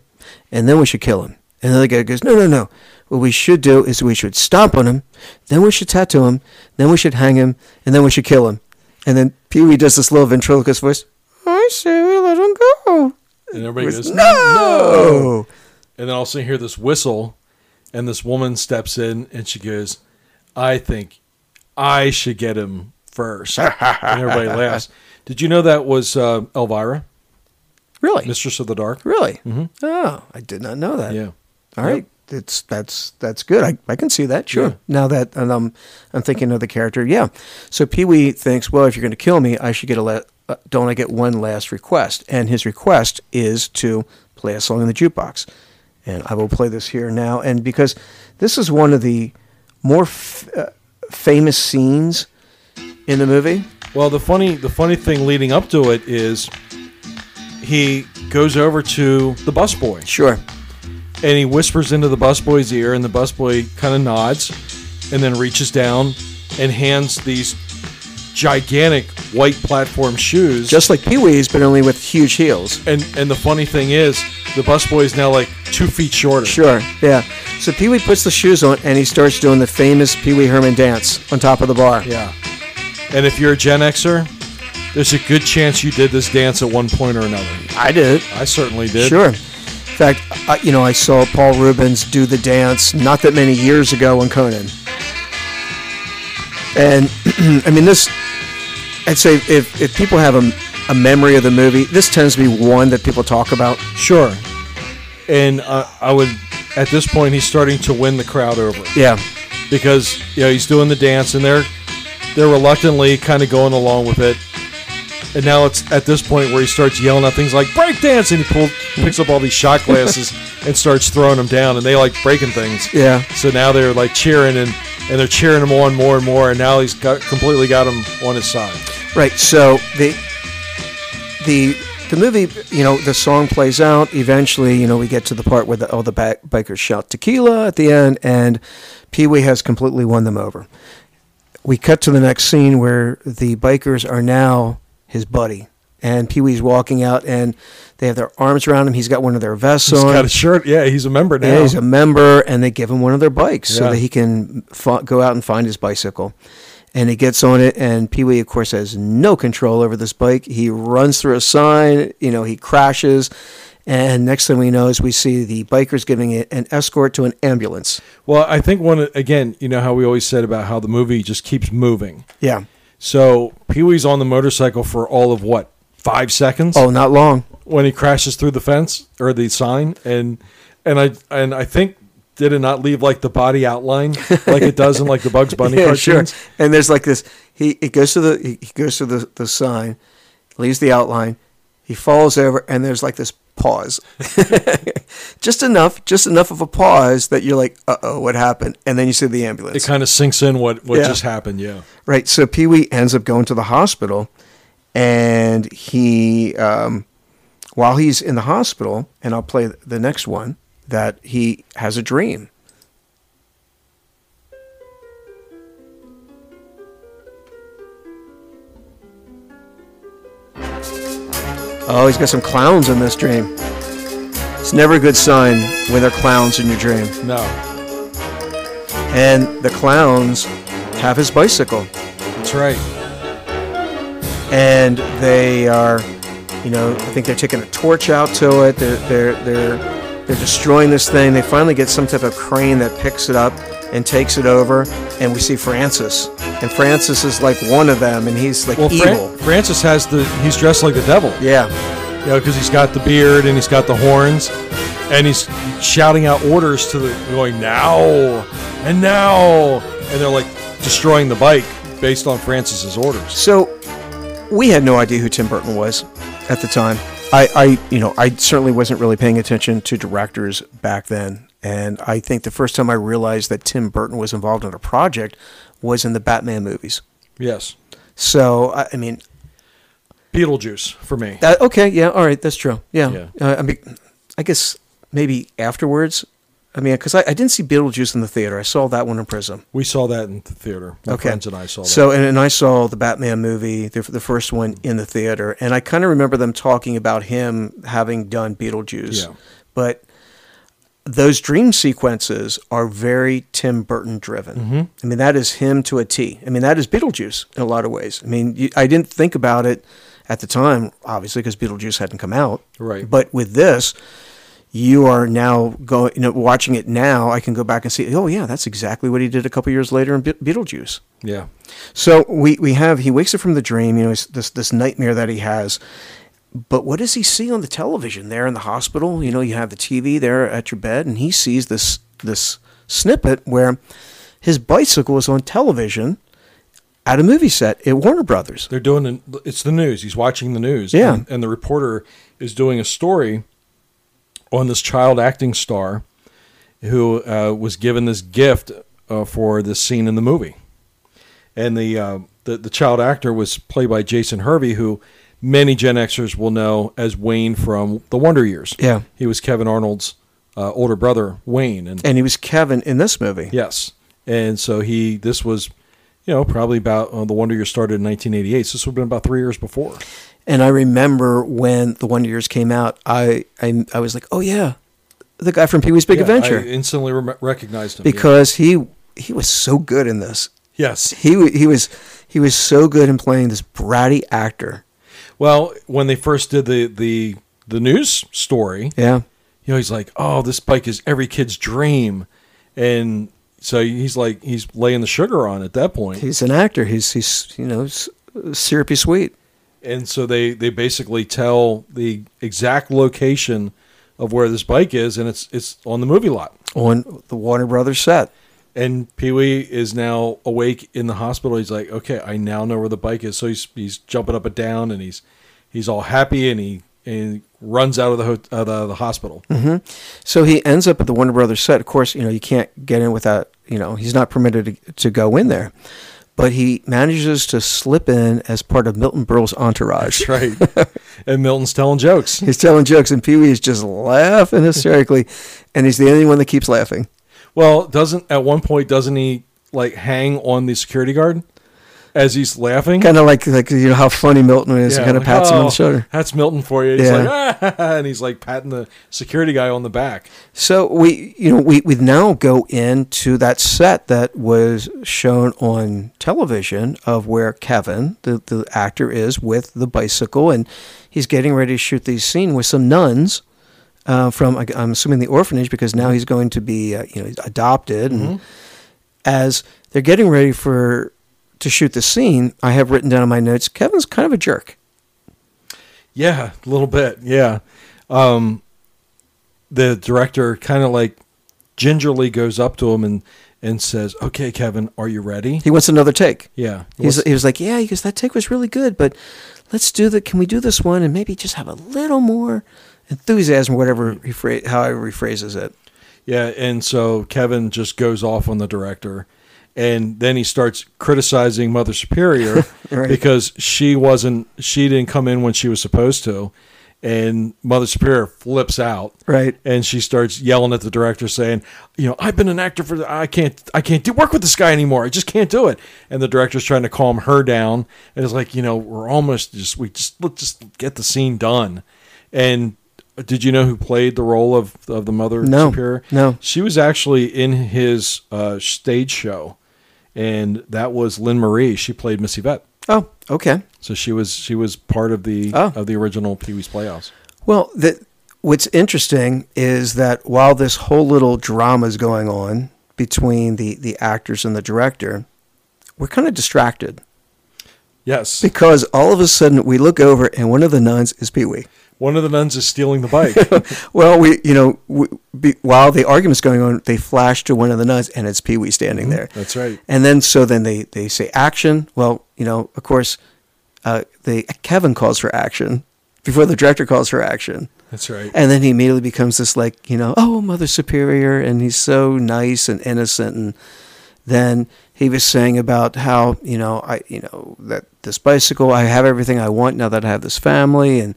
and then we should kill him. And the other guy goes, No, no, no. What we should do is we should stomp on him, then we should tattoo him, then we should hang him, and then we should kill him. And then Pee Wee does this little ventriloquist voice. I say we let him go. And everybody goes, no. no. And then all of a sudden you hear this whistle, and this woman steps in and she goes, I think I should get him first. and everybody laughs. Did you know that was uh, Elvira, Really? Mistress of the Dark? Really? Mhm. Oh, I did not know that. Yeah. All right. It's that's that's good. I, I can see that. Sure. Yeah. Now that and um, I'm thinking of the character. Yeah. So Pee Wee thinks, well, if you're going to kill me, I should get a la- uh, don't I get one last request? And his request is to play a song in the jukebox. And I will play this here now. And because this is one of the more f- uh, famous scenes in the movie. Well, the funny the funny thing leading up to it is he goes over to the busboy Sure. and he whispers into the busboy's ear, and the busboy kind of nods, and then reaches down and hands these gigantic white platform shoes. Just like Pee Wee's, but only with huge heels. and and the funny thing is, the busboy is now like two feet shorter. Sure, yeah. So Pee Wee puts the shoes on and he starts doing the famous Pee Wee Herman dance on top of the bar. Yeah. And if you're a Gen Xer, there's a good chance you did this dance at one point or another. I did. I certainly did. Sure. In fact, I, you know, I saw Paul Reubens do the dance not that many years ago on Conan. And I mean, this, I'd say if, if people have a, a memory of the movie, this tends to be one that people talk about. Sure. And uh, I would, at this point, he's starting to win the crowd over Yeah. because you know he's doing the dance and they're they're reluctantly kind of going along with it. And now it's at this point where he starts yelling at things like break dance and he pulls picks up all these shot glasses and starts throwing them down and they like breaking things. Yeah. So now they're like cheering and and they're cheering him on more and more and now he's got completely got him on his side. Right. So the the the movie, you know, the song plays out. Eventually, you know, we get to the part where the all the ba- bikers shout tequila at the end, and Pee Wee has completely won them over. We cut to the next scene where the bikers are now his buddy, and Pee Wee's walking out, and they have their arms around him. He's got one of their vests He's on. got a shirt. Yeah, he's a member now. Yeah, he's a member, and they give him one of their bikes so that he can fa- go out and find his bicycle. And he gets on it, and Pee Wee, of course, has no control over this bike. He runs through a sign, you know, he crashes, and next thing we know is we see the bikers giving it an escort to an ambulance. Well, I think one again, you know how we always said about how the movie just keeps moving. Yeah. So Pee Wee's on the motorcycle for all of what five seconds Oh, not long. when he crashes through the fence or the sign, and and I and I think did it not leave like the body outline like it does in like the Bugs Bunny yeah, sure. And there's like this. He it goes to the he he goes to the the sign, leaves the outline. He falls over, and there's like this pause, just enough, just enough of a pause that you're like, uh oh, what happened? And then you see the ambulance. It kind of sinks in what what Yeah. just happened. Yeah. Right. So Pee Wee ends up going to the hospital, and he, um, while he's in the hospital, and I'll play the next one, that he has a dream. Oh, he's got some clowns in this dream. It's never a good sign when there are clowns in your dream. No. And the clowns have his bicycle. That's right. and they are, you know, I think they're taking a torch out to it. They're they're they're they're destroying this thing. They finally get some type of crane that picks it up and takes it over, and we see Francis, and Francis is like one of them, and he's like Well, Fran- evil. Francis has the he's dressed like the devil. yeah, you know, because he's got the beard and he's got the horns, and he's shouting out orders to the going now and now, and they're like destroying the bike based on Francis's orders. So we had no idea who Tim Burton was at the time. I, I, you know, I certainly wasn't really paying attention to directors back then. And I think the first time I realized that Tim Burton was involved in a project was in the Batman movies. Yes, So I, I mean, Beetlejuice for me. that, okay, yeah, all right, that's true. Yeah, Yeah. Uh, I mean, I guess maybe afterwards. I mean, because I, I didn't see Beetlejuice in the theater. I saw that one in Prism. We saw that in the theater. My Okay. friends and I saw that. So, and, and I saw the Batman movie, the, the first one in the theater, and I kind of remember them talking about him having done Beetlejuice. Yeah. But those dream sequences are very Tim Burton driven. Mm-hmm. I mean, that is him to a T. I mean, that is Beetlejuice in a lot of ways. I mean, you, I didn't think about it at the time, obviously, because Beetlejuice hadn't come out. Right. But with this, you are now going, you know, watching it now. I can go back and see. Oh, yeah, that's exactly what he did a couple years later in Be- Beetlejuice. Yeah. So we, we have he wakes up from the dream, you know, this this nightmare that he has. But what does he see on the television there in the hospital? You know, you have the TV there at your bed, and he sees this this snippet where his bicycle is on television at a movie set at Warner Brothers. They're doing an, it's the news. He's watching the news. Yeah. And, and the reporter is doing a story on this child acting star who uh, was given this gift uh, for this scene in the movie. And the, uh, the the child actor was played by Jason Hervey, who many Gen Xers will know as Wayne from The Wonder Years. Yeah. He was Kevin Arnold's uh, older brother, Wayne, and And he was Kevin in this movie. Yes, and so he this was, you know, probably about uh, the Wonder Years started in 1988. So this would have been about three years before. And I remember when the Wonder Years came out, I I, I was like, oh yeah, the guy from Pee Wee's Big Yeah, Adventure, I instantly rem- recognized him yeah. because he he was so good in this. yes, He he was he was so good in playing this bratty actor. Well, when they first did the the the news story, Yeah. you know, he's like, "Oh, this bike is every kid's dream," and so he's like, he's laying the sugar on at that point. He's an actor. He's he's you know syrupy sweet. and so they they basically tell the exact location of where this bike is, and it's it's on the movie lot. on the Warner Brothers set. And Pee Wee is now awake in the hospital. He's like, okay, I now know where the bike is. So he's he's jumping up and down, and he's he's all happy, and he and runs out of the ho- uh, the, the hospital. So he ends up at the Warner Brothers set. Of course, you know you can't get in without you know he's not permitted to, to go in there, but he manages to slip in as part of Milton Berle's entourage. That's right. and Milton's telling jokes. He's telling jokes, and Pee Wee is just laughing hysterically, and he's the only one that keeps laughing. Well, doesn't at one point doesn't he like hang on the security guard as he's laughing? Kind of like like you know how funny Milton is. Yeah, and kind of like, pats him on "Oh, the shoulder. That's Milton for you. He's Yeah. like, ah, and he's like patting the security guy on the back. So we, you know, we we now go into that set that was shown on television of where Kevin, the the actor, is with the bicycle, and he's getting ready to shoot these scene with some nuns uh, from I'm assuming the orphanage because now he's going to be uh, you know adopted, and as they're getting ready for to shoot the scene, I have written down in my notes, Kevin's kind of a jerk. Yeah, a little bit. Yeah. Um, the director kind of like gingerly goes up to him and, and says, Okay, Kevin, are you ready? He wants another take. Yeah. He's, he was like, yeah, because that take was really good, but let's do the, can we do this one and maybe just have a little more enthusiasm, whatever, he phra- however he phrases it. yeah. And so Kevin just goes off on the director. And then he starts criticizing Mother Superior Right. because she wasn't, she didn't come in when she was supposed to. And Mother Superior flips out. Right. and she starts yelling at the director saying you know i've been an actor for i can't i can't do work with this guy anymore i just can't do it and the director's trying to calm her down and it's like you know we're almost just we just let's just get the scene done and did you know who played the role of of the mother No, superior no. she was actually in his uh, stage show and that was lynne marie she played miss yvonne Oh, okay. so she was she was part of the Oh. of the original pee-wee's playhouse Well, the, what's interesting is that while this whole little drama is going on between the, the actors and the director, we're kind of distracted yes because all of a sudden we look over and one of the nuns is Pee Wee. One of the nuns is stealing the bike Well, we, you know, we, be, while the argument's going on, they flash to one of the nuns, and it's Pee Wee standing there. That's right. And then, so then they they say action. Well, you know, of course, uh, they Kevin calls for action before the director calls for action, That's right. and then he immediately becomes this like, you know, oh, Mother Superior, and he's so nice and innocent, and then he was saying about how you know I you know that this bicycle, I have everything I want now that I have this family, and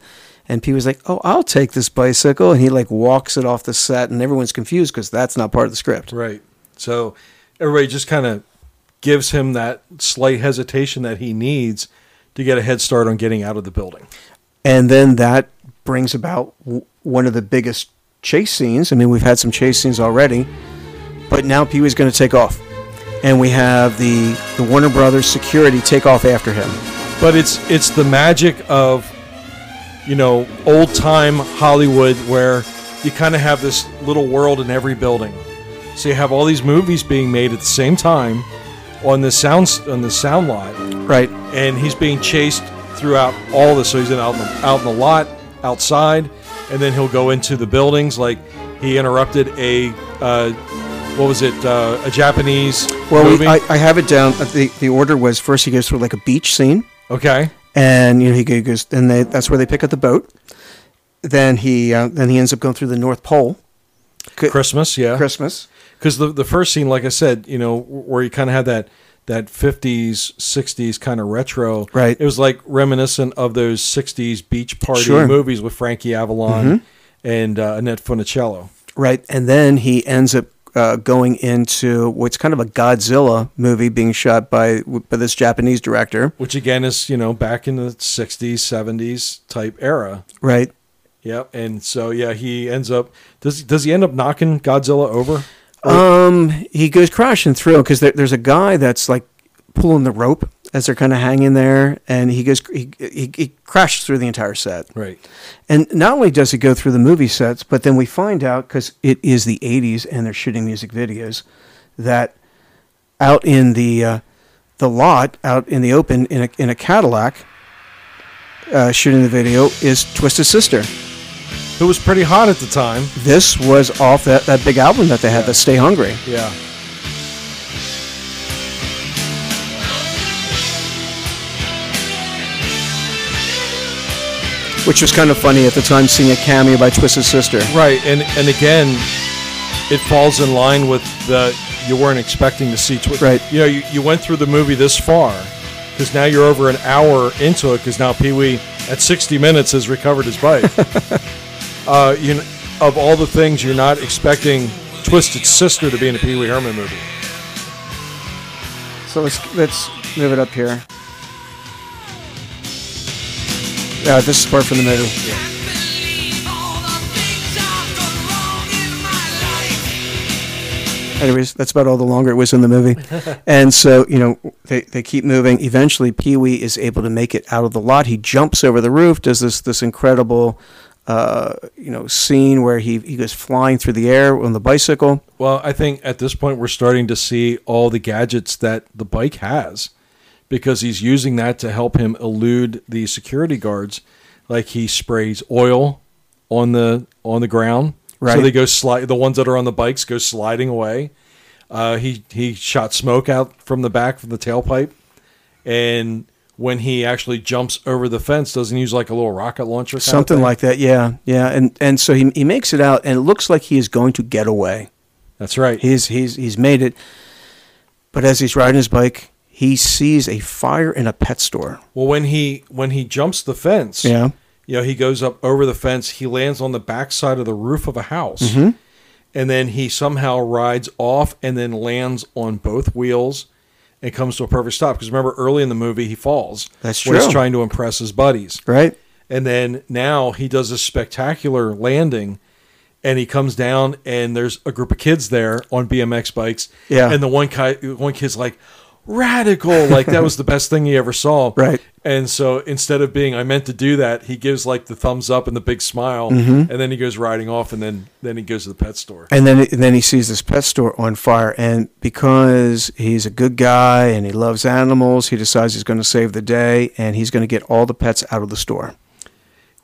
and P was like, oh, I'll take this bicycle, and he like walks it off the set, and everyone's confused because that's not part of the script. Right. So everybody just kind of gives him that slight hesitation that he needs to get a head start on getting out of the building. and then that brings about w- one of the biggest chase scenes. I mean, we've had some chase scenes already, but now Pee Wee's going to take off, and we have the the Warner Brothers security take off after him. But it's it's the magic of you know old time Hollywood where you kind of have this little world in every building. So you have all these movies being made at the same time on the sound on the sound lot, Right. and he's being chased throughout all this. So he's in out in the, out in the lot, outside, and then he'll go into the buildings. Like he interrupted a uh, what was it? Uh, a Japanese Well, movie. we, I, I have it down. uh, The the order was first he goes through like a beach scene, okay, and you know he goes, and they that's where they pick up the boat. Then he uh, then he ends up going through the North Pole. Christmas, yeah. Christmas. because the the first scene, like I said, you know, where you kind of had that that 50s 60s kind of retro Right. it was like reminiscent of those 60s beach party Sure. movies with frankie avalon and uh, annette funicello Right, and then he ends up uh, going into what's kind of a Godzilla movie being shot by by this Japanese director. which again is you know back in the 60s 70s type era Right. yep and so yeah he ends up does does he end up knocking godzilla over Um, he goes crashing through because there, there's a guy that's like pulling the rope as they're kind of hanging there, and he goes he, he, he crashes through the entire set. right And not only does he go through the movie sets, but then we find out because it is the '80s and they're shooting music videos that out in the uh, the lot, out in the open, in a in a Cadillac, uh, shooting the video is Twisted Sister. who was pretty hot at the time This was off that, that big album that they had, the Stay Hungry. yeah which was kind of funny at the time seeing a cameo by Twisted Sister. Right, and and again, it falls in line with the you weren't expecting to see. Twi- Right. You know, you, you went through the movie this far because now you're over an hour into it because now Pee Wee at 60 minutes has recovered his bike. uh, you kn- of all the things you're not expecting Twisted Sister to be in a Pee Wee Herman movie. So let's let's move it up here. Yeah, this is part from the movie. Anyways, that's about all the longer it was in the movie. and so, you know, they, they keep moving. Eventually, Pee Wee is able to make it out of the lot. He jumps over the roof, does this this incredible, uh, you know, scene where he, he goes flying through the air on the bicycle. Well, I think at this point we're starting to see all the gadgets that the bike has because he's using that to help him elude the security guards. Like he sprays oil on the on the ground, so they go slide. The ones that are on the bikes go sliding away. Uh, he he shot smoke out from the back from the tailpipe, and when he actually jumps over the fence, doesn't he use like a little rocket launcher, kind of Something thing? like that, yeah, yeah, and and so he he makes it out, and it looks like he is going to get away. That's right. He's he's he's made it, but as he's riding his bike, he sees a fire in a pet store. Well, when he when he jumps the fence, Yeah, you know, he goes up over the fence. He lands on the backside of the roof of a house, Mm-hmm. and then he somehow rides off and then lands on both wheels and comes to a perfect stop. Because remember, early in the movie, he falls. That's when He's true. trying to impress his buddies, right. and then now he does a spectacular landing. And he comes down, and there's a group of kids there on BMX bikes. Yeah. And the one guy, one kid's like, "Radical!" Like that was the best thing he ever saw. Right. And so instead of being I meant to do that, he gives like the thumbs up and the big smile, Mm-hmm. and then he goes riding off, and then then he goes to the pet store. And then and then he sees this pet store on fire, and because he's a good guy and he loves animals, he decides he's going to save the day, and he's going to get all the pets out of the store.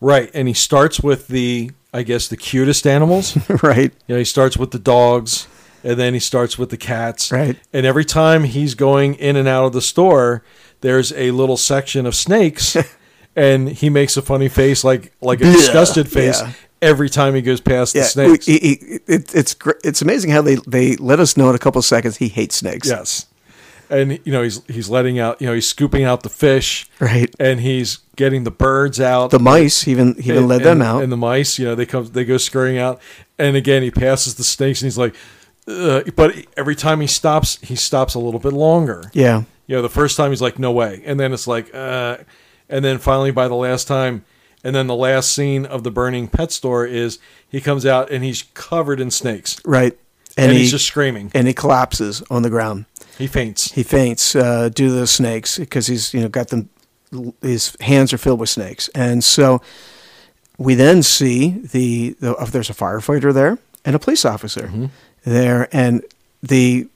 Right, and he starts with the I guess the cutest animals. right. you know, he starts with the dogs, and then he starts with the cats. Right. And every time he's going in and out of the store, there's a little section of snakes, and he makes a funny face, like like a Yeah, disgusted face. yeah. Every time he goes past the Yeah, snakes, he- he- it, it's it's amazing how they, they let us know in a couple of seconds he hates snakes. Yes. And you know he's he's letting out you know he's scooping out the fish Right. and he's getting the birds out. The mice even he even and, let them and- out. And the mice, you know, they come they go scurrying out. And again he passes the snakes and he's like Ugh. but every time he stops, he stops a little bit longer. yeah. You know, the first time he's like, no way. And then it's like, uh, and then finally by the last time, And then the last scene of the burning pet store is he comes out and he's covered in snakes Right. and, And, he he's just screaming. and he collapses on the ground. He faints. He faints uh, due to the snakes because he's you know got them. His hands are filled with snakes, and so we then see the, the uh, there's a firefighter there and a police officer there, and the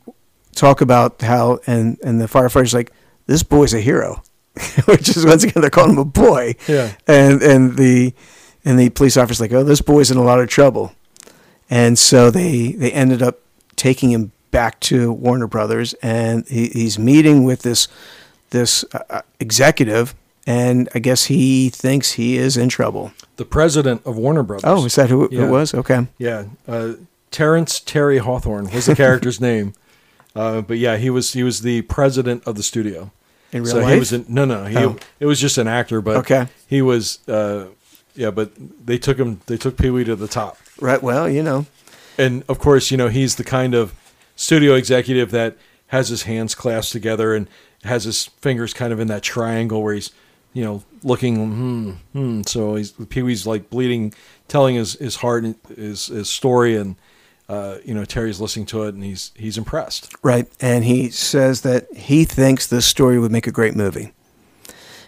talk about how and and the firefighter's like this boy's a hero, which is once again they're calling him a boy, Yeah. and and the and the police officer's like oh this boy's in a lot of trouble, and so they they ended up taking him back to Warner Brothers, and he, he's meeting with this this uh, uh, executive, and I guess he thinks he is in trouble. The president of Warner Brothers. Oh, is that who it was? Okay, Yeah, uh, Terrence Terry Hawthorne was the character's name, uh, but yeah, he was he was the president of the studio. in real so life. he was in, no no he Oh. it was just an actor, but Okay. he was uh, yeah, but they took him they took Pee Wee to the top, right. Well, you know, and of course you know he's the kind of studio executive that has his hands clasped together and has his fingers kind of in that triangle where he's you know looking hmm, hmm. so he's Pee Wee's like bleeding, telling his his heart and his his story and. Uh, you know Terry's listening to it and he's he's impressed. right. And he says that he thinks this story would make a great movie.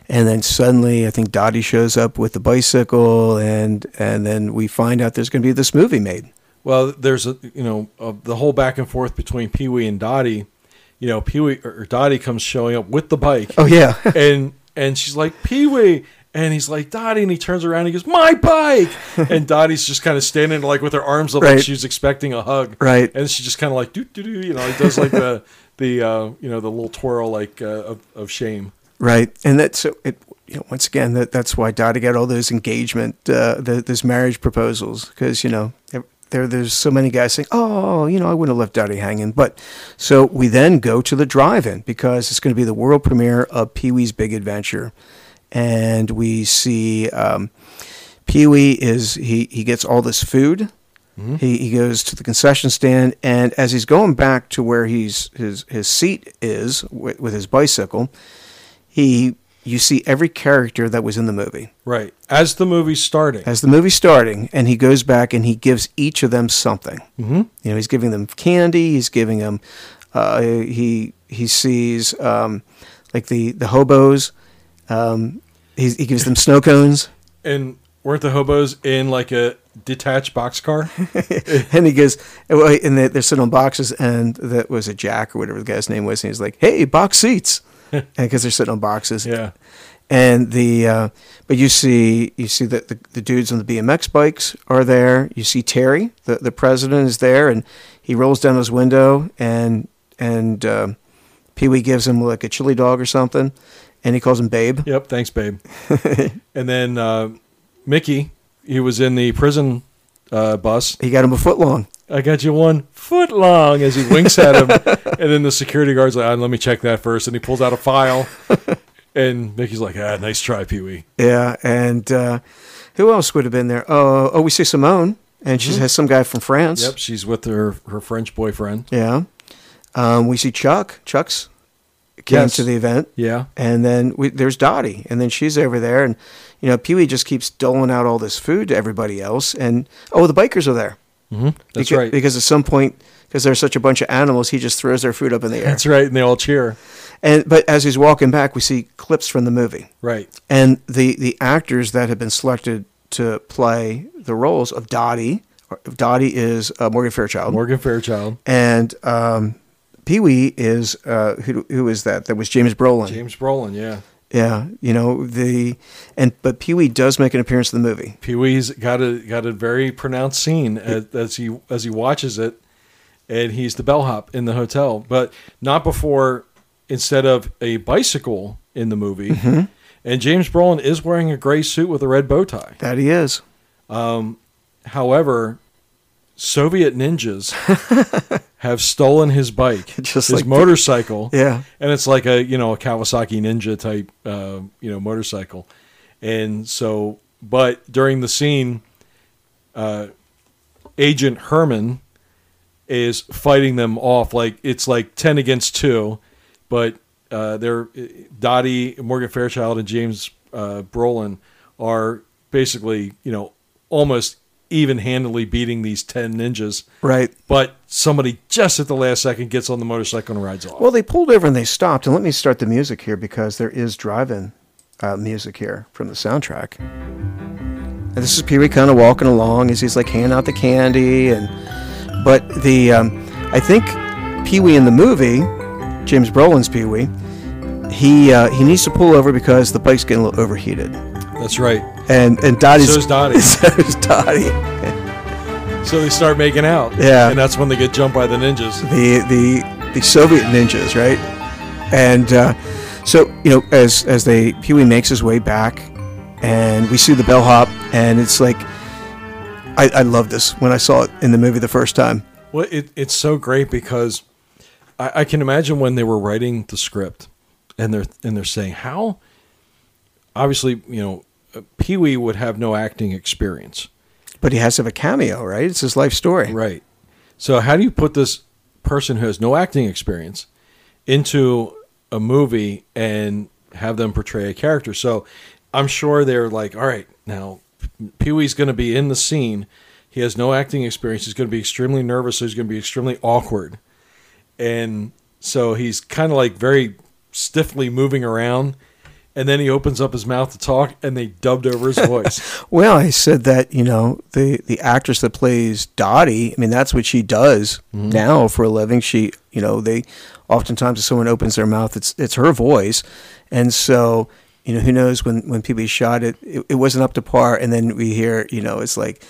And then suddenly, I think Dottie shows up with the bicycle, and and then we find out there's going to be this movie made. Well, there's a you know uh, the whole back and forth between Pee Wee and Dottie. You know, Pee Wee or Dottie comes showing up with the bike, Oh yeah, and and she's like Pee Wee, and he's like Dottie, and he turns around, and he goes my bike, and Dottie's just kind of standing like with her arms up, like she's expecting a hug, Right. And she just kind of like do do do, you know, he does like the the uh, you know the little twirl like uh, of, of shame. right. And that's so it. You know, once again, that that's why Dottie got all those engagement, uh, the, those marriage proposals, because you know there there's so many guys saying, "Oh, you know, I wouldn't have left Dottie hanging." But so we then go to the drive-in because it's going to be the world premiere of Pee Wee's Big Adventure, and we see um, Pee Wee is he he gets all this food. He, he goes to the concession stand, and as he's going back to where he's his his seat is with, with his bicycle, he you see every character that was in the movie Right as the movie's starting. as the movie's starting, and he goes back and he gives each of them something. hmm You know, he's giving them candy. He's giving them. Uh, he he sees um, like the the hobos. Um, he, he gives them snow cones, And weren't the hobos in like a detached box car? and he goes and they, they're sitting on boxes, and that was a Jack or whatever the guy's name was, and he's like, "Hey, box seats," because they're sitting on boxes. yeah. and the uh, but you see you see that the, the dudes on the BMX bikes are there. You see Terry, the the president, is there, and he rolls down his window, and and um Pee Wee gives him like a chili dog or something, and he calls him Babe. Yep. Thanks, babe. and then uh, Mickey, he was in the prison uh, bus. He got him a foot long. I got you one foot long as he winks at him. and then the security guard's like, ah, let me check that first. And he pulls out a file. and Mickey's like, ah, nice try, Pee Wee. Yeah, and uh, who else would have been there? Oh, oh, we see Simone, and she has some guy from France. Yep. She's with her, her French boyfriend. Yeah. Um, we see Chuck. Chuck's came Yes. to the event. Yeah. And then we, there's Dottie, and then she's over there, and you know Pee Wee just keeps doling out all this food to everybody else, and oh, the bikers are there. hmm That's Beca- right. Because at some point, because there's such a bunch of animals, he just throws their food up in the air. That's right. And they all cheer. And but as he's walking back, we see clips from the movie, Right. and the the actors that have been selected to play the roles of Dottie. Dottie is uh, Morgan Fairchild, Morgan Fairchild. and um, Pee Wee is uh, who who is that? That was James Brolin. James Brolin. Yeah. Yeah, you know the and but Pee Wee does make an appearance in the movie. Pee Wee's got a got a very pronounced scene as, as he as he watches it, and he's the bellhop in the hotel, but not before. Instead of a bicycle in the movie, Mm-hmm. and James Brolin is wearing a gray suit with a red bow tie. That he is. However, Soviet ninjas have stolen his bike, Just his like the- motorcycle, Yeah, and it's like a you know a Kawasaki Ninja type uh, you know motorcycle, and so but during the scene, uh, Agent Herman is fighting them off like it's like ten against two, but uh, they're Dottie, Morgan Fairchild, and James uh, Brolin are basically, you know, almost even handedly beating these 10 ninjas. Right. But somebody just at the last second gets on the motorcycle and rides off. Well, they pulled over and they stopped. And let me start the music here because there is drive-in uh, music here from the soundtrack. And this is Pee Wee kind of walking along as he's like handing out the candy, and but the um, I think Pee Wee in the movie, James Brolin's Pee Wee, he uh, he needs to pull over because the bike's getting a little overheated, That's right. And and Dottie's So's Dottie. so's Dottie. So they start making out. Yeah. And that's when they get jumped by the ninjas. the the the Soviet ninjas, right? And uh, so you know, as as they Pee Wee makes his way back, and we see the bellhop, and it's like, I, I love this when I saw it in the movie the first time. Well, it, it's so great because I, I can imagine when they were writing the script and they're and they're saying how obviously you know Pee Wee would have no acting experience, But he has to have a cameo, right? It's his life story. right? So how do you put this person who has no acting experience into a movie and have them portray a character? So I'm sure they're like, all right, now Pee Wee's going to be in the scene. He has no acting experience. He's going to be extremely nervous. So he's going to be extremely awkward. And so he's kind of like very stiffly moving around. And then he opens up his mouth to talk, and they dubbed over his voice. Well, I said that you know the the actress that plays Dottie. I mean, that's what she does now for a living. She, you know, they oftentimes if someone opens their mouth, it's it's her voice, and so you know who knows when when Pee Wee shot it, it, it wasn't up to par, and then we hear you know it's like.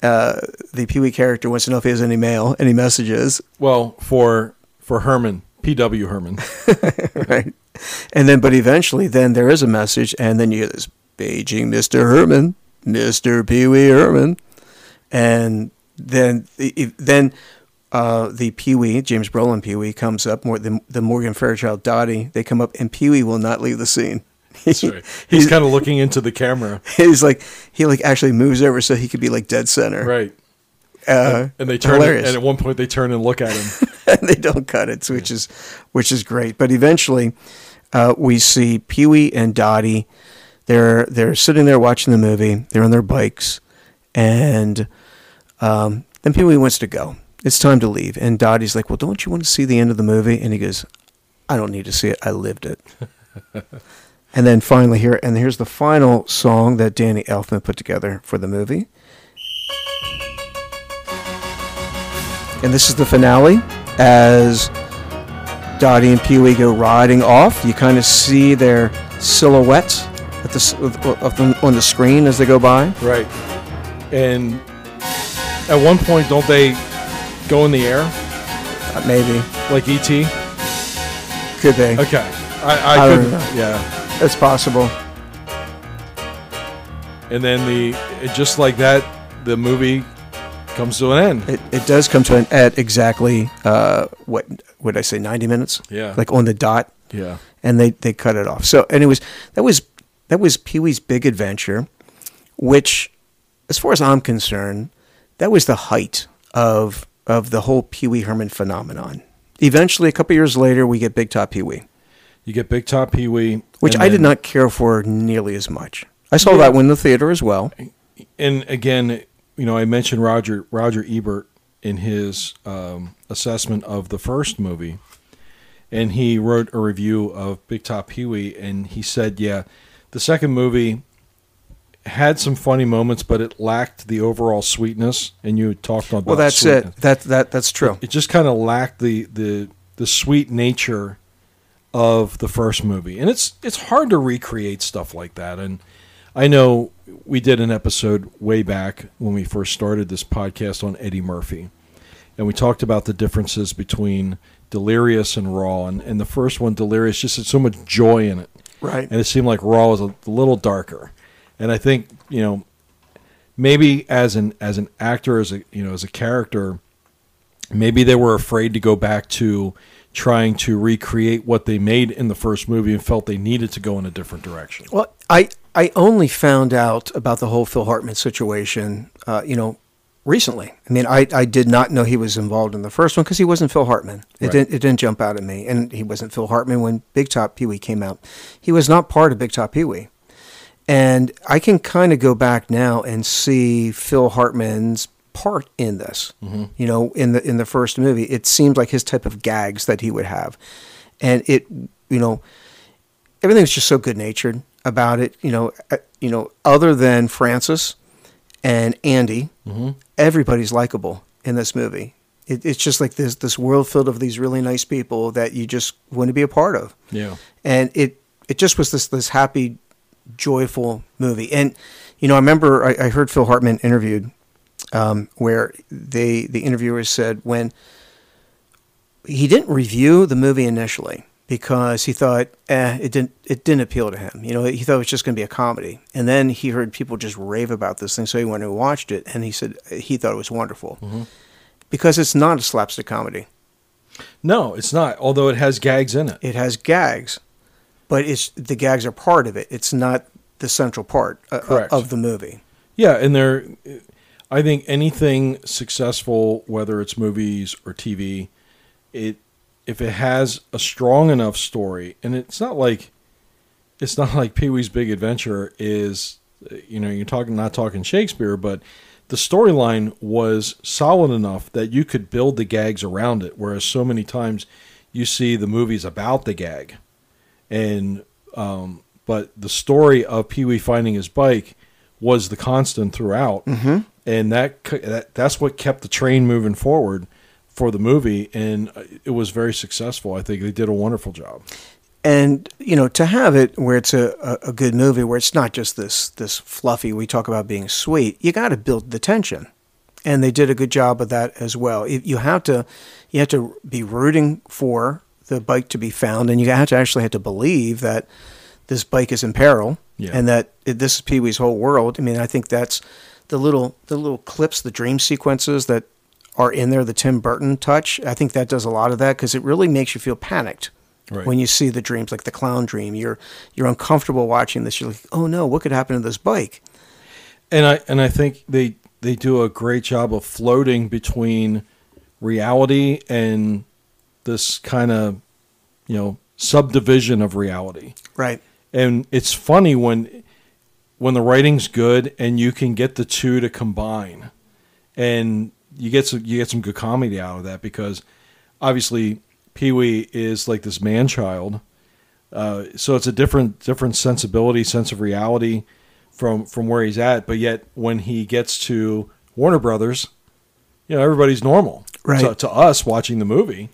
Uh, the Pee Wee character wants to know if he has any mail, any messages, well, for for Herman, P.W. Herman. right? And then, but eventually, then there is a message, and then you hear this Beijing Mr. Herman, Mr. Pee Wee Herman, and then the- then uh, the Pee Wee, James Brolin Pee Wee, comes up. More the, the Morgan Fairchild Dottie, they come up, and Pee Wee will not leave the scene. That's right. He's kind of looking into the camera, He's like he like actually moves over so he could be like dead center. right? Uh, And they turn, hilarious. and at one point they turn and look at him. and they don't cut it, which is which is great. But eventually, uh, we see Pee Wee and Dottie. They're they're sitting there watching the movie. They're on their bikes, and um, then Pee Wee wants to go. It's time to leave, and Dottie's like, "Well, don't you want to see the end of the movie?" And he goes, "I don't need to see it. I lived it." and then finally, here and here's the final song that Danny Elfman put together for the movie. And this is the finale as Dottie and Pee Wee go riding off. You kind of see their silhouettes at the, of, of them on the screen as they go by. right. And at one point, don't they go in the air Uh, maybe. like E.T.? Could they? Okay. I, I I, couldn't. Yeah. It's possible. And then the just like that, the movie comes to an end. It, it does come to an at exactly, uh, what would I say, 90 minutes? Yeah. Like on the dot. Yeah. and they, they cut it off. So, anyways, that was that was Pee Wee's big adventure, which, as far as I'm concerned, that was the height of of the whole Pee Wee Herman phenomenon. Eventually, a couple years later, we get Big Top Pee Wee, You get Big Top Pee Wee, which I did not care for nearly as much. I saw Yeah. that one in the theater as well. And again, you know, I mentioned Roger Roger Ebert in his um, assessment of the first movie, and he wrote a review of Big Top Pee Wee, and he said, yeah, the second movie had some funny moments, but it lacked the overall sweetness. And you talked about Well, that's sweetness. it. That that that's true. It just kind of lacked the the the sweet nature of the first movie, and it's it's hard to recreate stuff like that. And I know we did an episode way back when we first started this podcast on Eddie Murphy, and we talked about the differences between Delirious and Raw. And, and the first one, Delirious, just had so much joy in it, Right. and it seemed like Raw was a, little darker. And I think you know maybe as an as an actor, as a you know as a character maybe they were afraid to go back to trying to recreate what they made in the first movie and felt they needed to go in a different direction. Well, I I only found out about the whole Phil Hartman situation, uh, you know, recently. I mean, I, I did not know he was involved in the first one because he wasn't Phil Hartman. It Right. didn't it didn't jump out at me, and he wasn't Phil Hartman when Big Top Pee Wee came out. He was not part of Big Top Pee Wee, And I can kind of go back now and see Phil Hartman's part in this. You know, in the in the first movie, it seems like his type of gags that he would have, and it, you know, everything's just so good natured about it. You know, uh, you know, other than Francis and Andy, everybody's likable in this movie. It, it's just like this this world filled of these really nice people that you just want to be a part of Yeah. and it it just was this this happy, joyful movie. And you know, I remember I, I heard Phil Hartman interviewed, um, where they the interviewer said when he didn't review the movie initially because he thought eh, it didn't it didn't appeal to him. You know, he thought it was just going to be a comedy. And then he heard people just rave about this thing, so he went and watched it, and he said he thought it was wonderful because it's not a slapstick comedy. No, it's not. Although it has gags in it. it has gags, but it's the gags are part of it. It's not the central part uh, of the movie. Yeah, and there, I think anything successful, whether it's movies or TV, it if it has a strong enough story, and it's not like it's not like Pee Wee's Big Adventure is, you know, you're talking not talking Shakespeare, but the storyline was solid enough that you could build the gags around it. Whereas so many times you see the movies about the gag, and um, but the story of Pee Wee finding his bike was the constant throughout, mm-hmm. and that, that that's what kept the train moving forward for the movie, and uh, it was very successful. I think they did a wonderful job. And you know, to have it where it's a, a, a good movie, where it's not just this this fluffy. We talk about being sweet. You got to build the tension, and they did a good job of that as well. You have to you have to be rooting for the bike to be found, and you have to actually have to believe that this bike is in peril, Yeah. and that it, this is Pee Wee's whole world. I mean, I think that's the little the little clips, the dream sequences that are in there, the Tim Burton touch. I think that does a lot of that because it really makes you feel panicked Right. when you see the dreams, like the clown dream. You're you're uncomfortable watching this. You're like, oh no, what could happen to this bike? and I and I think they they do a great job of floating between reality and this kind of you know subdivision of reality. Right. And it's funny when when the writing's good and you can get the two to combine, and you get some you get some good comedy out of that because obviously Pee Wee is like this man child, uh, so it's a different different sensibility, sense of reality from from where he's at. But yet when he gets to Warner Brothers, you know everybody's normal Right. to, to us watching the movie,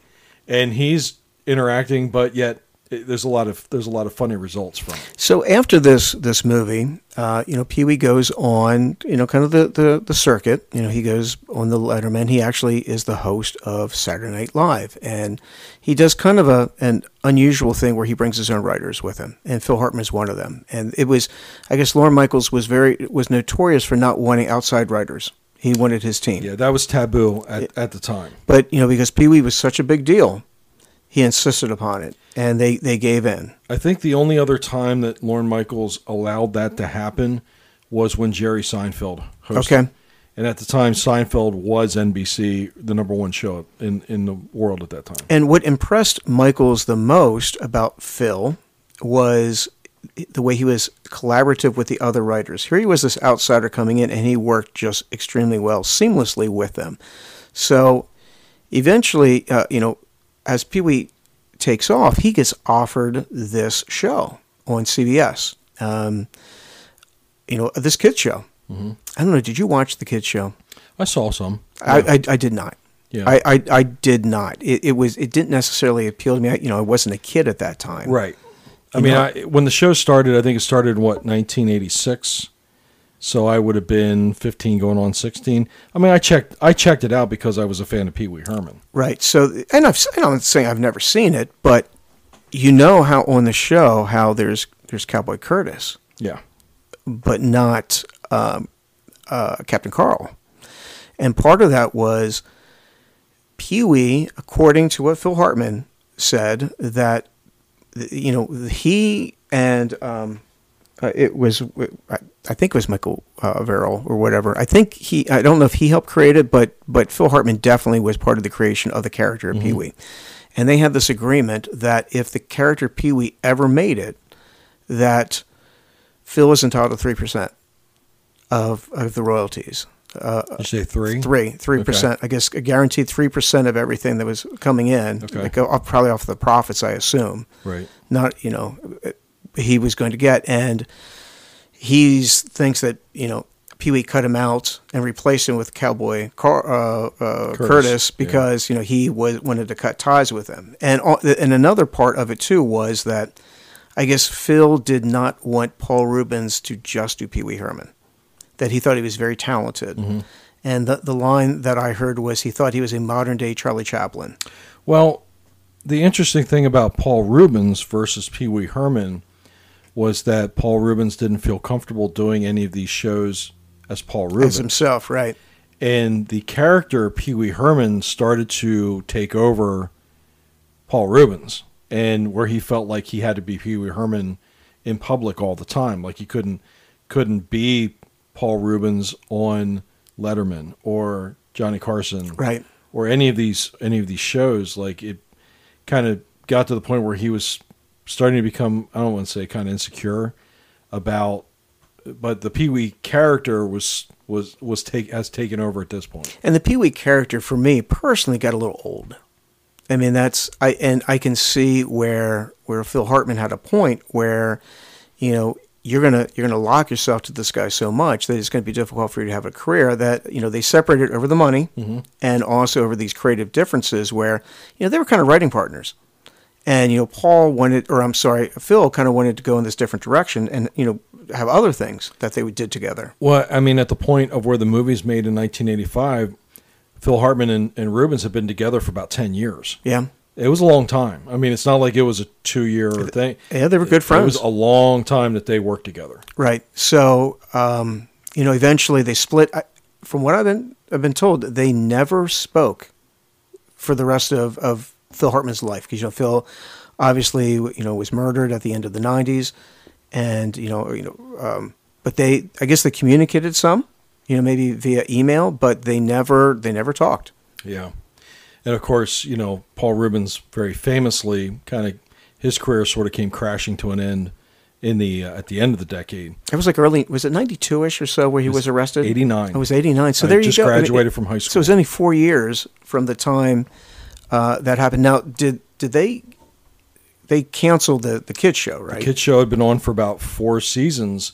and he's interacting, but yet it, there's a lot of there's a lot of funny results from it. So after this this movie, uh, you know, Pee Wee goes on, you know, kind of the, the the circuit. You know, he goes on the Letterman. He actually is the host of Saturday Night Live, and he does kind of a an unusual thing where he brings his own writers with him, and Phil Hartman is one of them. And it was, I guess, Lorne Michaels was very was notorious for not wanting outside writers. He wanted his team. Yeah, that was taboo at, at the time. But you know, because Pee Wee was such a big deal, he insisted upon it, and they they gave in. I think the only other time that Lorne Michaels allowed that to happen was when Jerry Seinfeld hosted. Okay. And at the time, Seinfeld was NBC, the number one show in, in the world at that time. And what impressed Michaels the most about Phil was the way he was collaborative with the other writers. Here he was this outsider coming in, and he worked just extremely well, seamlessly with them. So eventually, uh, you know, as Pee Wee takes off, he gets offered this show on CBS. Um, you know, this kids show. Mm-hmm. I don't know. Did you watch the kids show? I saw some. I, I, I did not. Yeah. I, I, I did not. It, it was it didn't necessarily appeal to me. I, you know, I wasn't a kid at that time. Right. I You mean, I, when the show started, I think it started in what 1986. So I would have been 15, going on 16. I mean, I checked. I checked it out because I was a fan of Pee Wee Herman. Right. So, and I've I'm not saying I've never seen it, but you know how on the show how there's there's Cowboy Curtis, Yeah. but not um, uh, Captain Carl, and part of that was Pee Wee, according to what Phil Hartman said, that you know he and um, uh, it was I, think it was Michael uh, Verrill or whatever. I think he I don't know if he helped create it, but but Phil Hartman definitely was part of the creation of the character of Pee Wee, and they had this agreement that if the character Pee Wee ever made it, that Phil was entitled to three percent of of the royalties. Uh, You say three? Three, three percent. I guess a guaranteed three percent of everything that was coming in. Okay. Like, uh, probably off the profits, I assume. Right. Not you know, he was going to get, and he thinks that you know Pee Wee cut him out and replaced him with Cowboy Car, uh, uh, Curtis, Curtis, yeah. because you know he was wanted to cut ties with him, and and another part of it too was that I guess Phil did not want Paul Reubens to just do Pee Wee Herman, that he thought he was very talented. Mm-hmm. And the, the line that I heard was he thought he was a modern day Charlie Chaplin. Well, the interesting thing about Paul Reubens versus Pee Wee Herman was that Paul Reubens didn't feel comfortable doing any of these shows as Paul As Reubens. himself, right? and the character Pee Wee Herman started to take over Paul Reubens, and where he felt like he had to be Pee Wee Herman in public all the time, like he couldn't couldn't be Paul Reubens on Letterman or Johnny Carson, Right. or any of these any of these shows. Like it kind of got to the point where he was starting to become I don't want to say kind of insecure about, but the Pee Wee character was was was take has taken over at this point. And the Pee Wee character, for me personally, got a little old. I mean, that's I and I can see where where Phil Hartman had a point where, you know, you're gonna you're gonna lock yourself to this guy so much that it's going to be difficult for you to have a career. That you know they separated over the money mm-hmm. and also over these creative differences where you know they were kind of writing partners. And you know, Paul wanted, or I'm sorry, Phil kind of wanted to go in this different direction, and you know, have other things that they did together. Well, I mean, at the point of where the movie's made in 1985, Phil Hartman and, and Reubens have been together for about 10 years. Yeah, It was a long time. I mean, it's not like it was a two year thing. yeah, they were good friends. It was a long time that they worked together. Right. So, um, you know, eventually they split. I, from what I've been I've been told, they never spoke for the rest of, of Phil Hartman's life because you know Phil obviously you know was murdered at the end of the '90s, and you know you know, um, but they I guess they communicated some, you know, maybe via email, but they never they never talked. Yeah. And of course, you know, Paul Reubens very famously kind of his career sort of came crashing to an end in the uh, at the end of the decade. It was like early was it '92 ish or so where he was, arrested? 89. It was '89. So I there you just go. I mean, graduated it- from high school. So it was only four years from the time uh, that happened. Now, did did they they canceled the the kids show, right? The kid Show had been on for about four seasons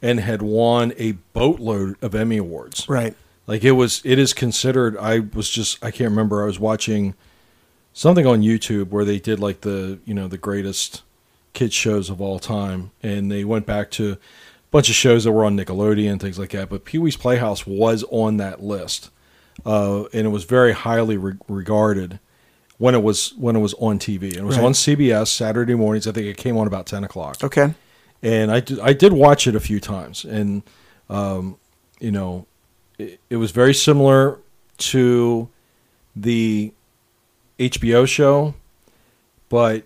and had won a boatload of Emmy awards. right. Like it was, it is considered. I was just, I can't remember. I was watching something on YouTube where they did like the, you know, the greatest kids shows of all time, and they went back to a bunch of shows that were on Nickelodeon and things like that. But Pee Wee's Playhouse was on that list, uh, and it was very highly re- regarded when it was when it was on TV. It was Right. on CBS Saturday mornings. I think it came on about ten o'clock Okay. and I did, I did watch it a few times, and um, you know, it, it was very similar to the HBO show, but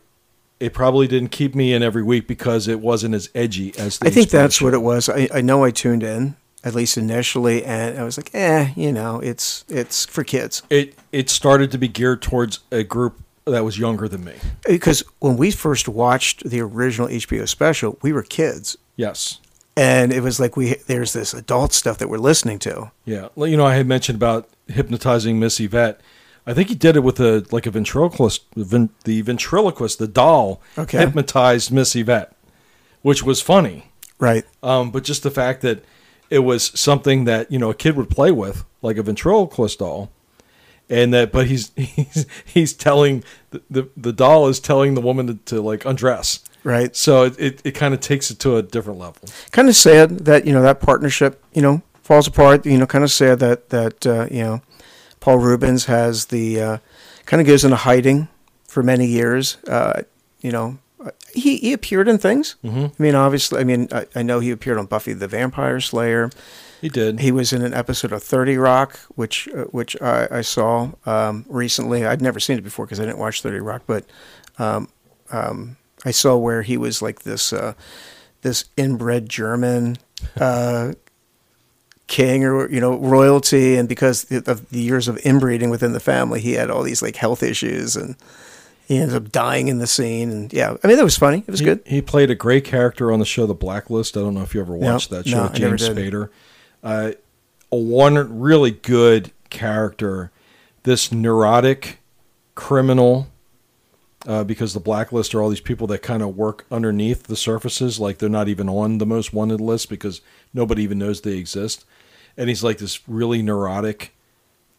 it probably didn't keep me in every week because it wasn't as edgy as. The I think HBO that's show. what it was. I, I know I tuned in at least initially, and I was like, eh, you know, it's it's for kids. It it started to be geared towards a group that was younger than me. Because when we first watched the original HBO special, we were kids, Yes. and it was like we there's this adult stuff that we're listening to. Yeah, Well, you know, I had mentioned about hypnotizing Miss Yvette. I think he did it with a like a ventriloquist. Ven, the ventriloquist, the doll, Okay. hypnotized Miss Yvette, which was funny. Right. Um, but just the fact that it was something that you know a kid would play with, like a ventriloquist doll, and that but he's he's he's telling the the, the doll is telling the woman to, to like undress. Right. So it, it, it kind of takes it to a different level. kind of sad that you know that partnership you know falls apart. You know, kind of sad that that uh, you know Paul Reubens has the uh, kind of goes into hiding for many years. Uh, you know, he he appeared in things. Mhm. I mean, obviously, I mean, I, I know he appeared on Buffy the Vampire Slayer. He did. He was in an episode of Thirty Rock, which uh, which I, I saw um, recently. I'd never seen it before because I didn't watch Thirty Rock, but um, um, I saw where he was like this uh, this inbred German uh, king or you know royalty, and because of the years of inbreeding within the family, he had all these like health issues and he ends up dying in the scene, and yeah, I mean that was funny. It was He, good. he played a great character on the show The Blacklist. I don't know if you ever No, watched that show. Never James. Spader. Uh, a one really good character. This neurotic criminal. Uh, because the blacklist are all these people that kind of work underneath the surfaces, like they're not even on the most wanted list because nobody even knows they exist. And he's like this really neurotic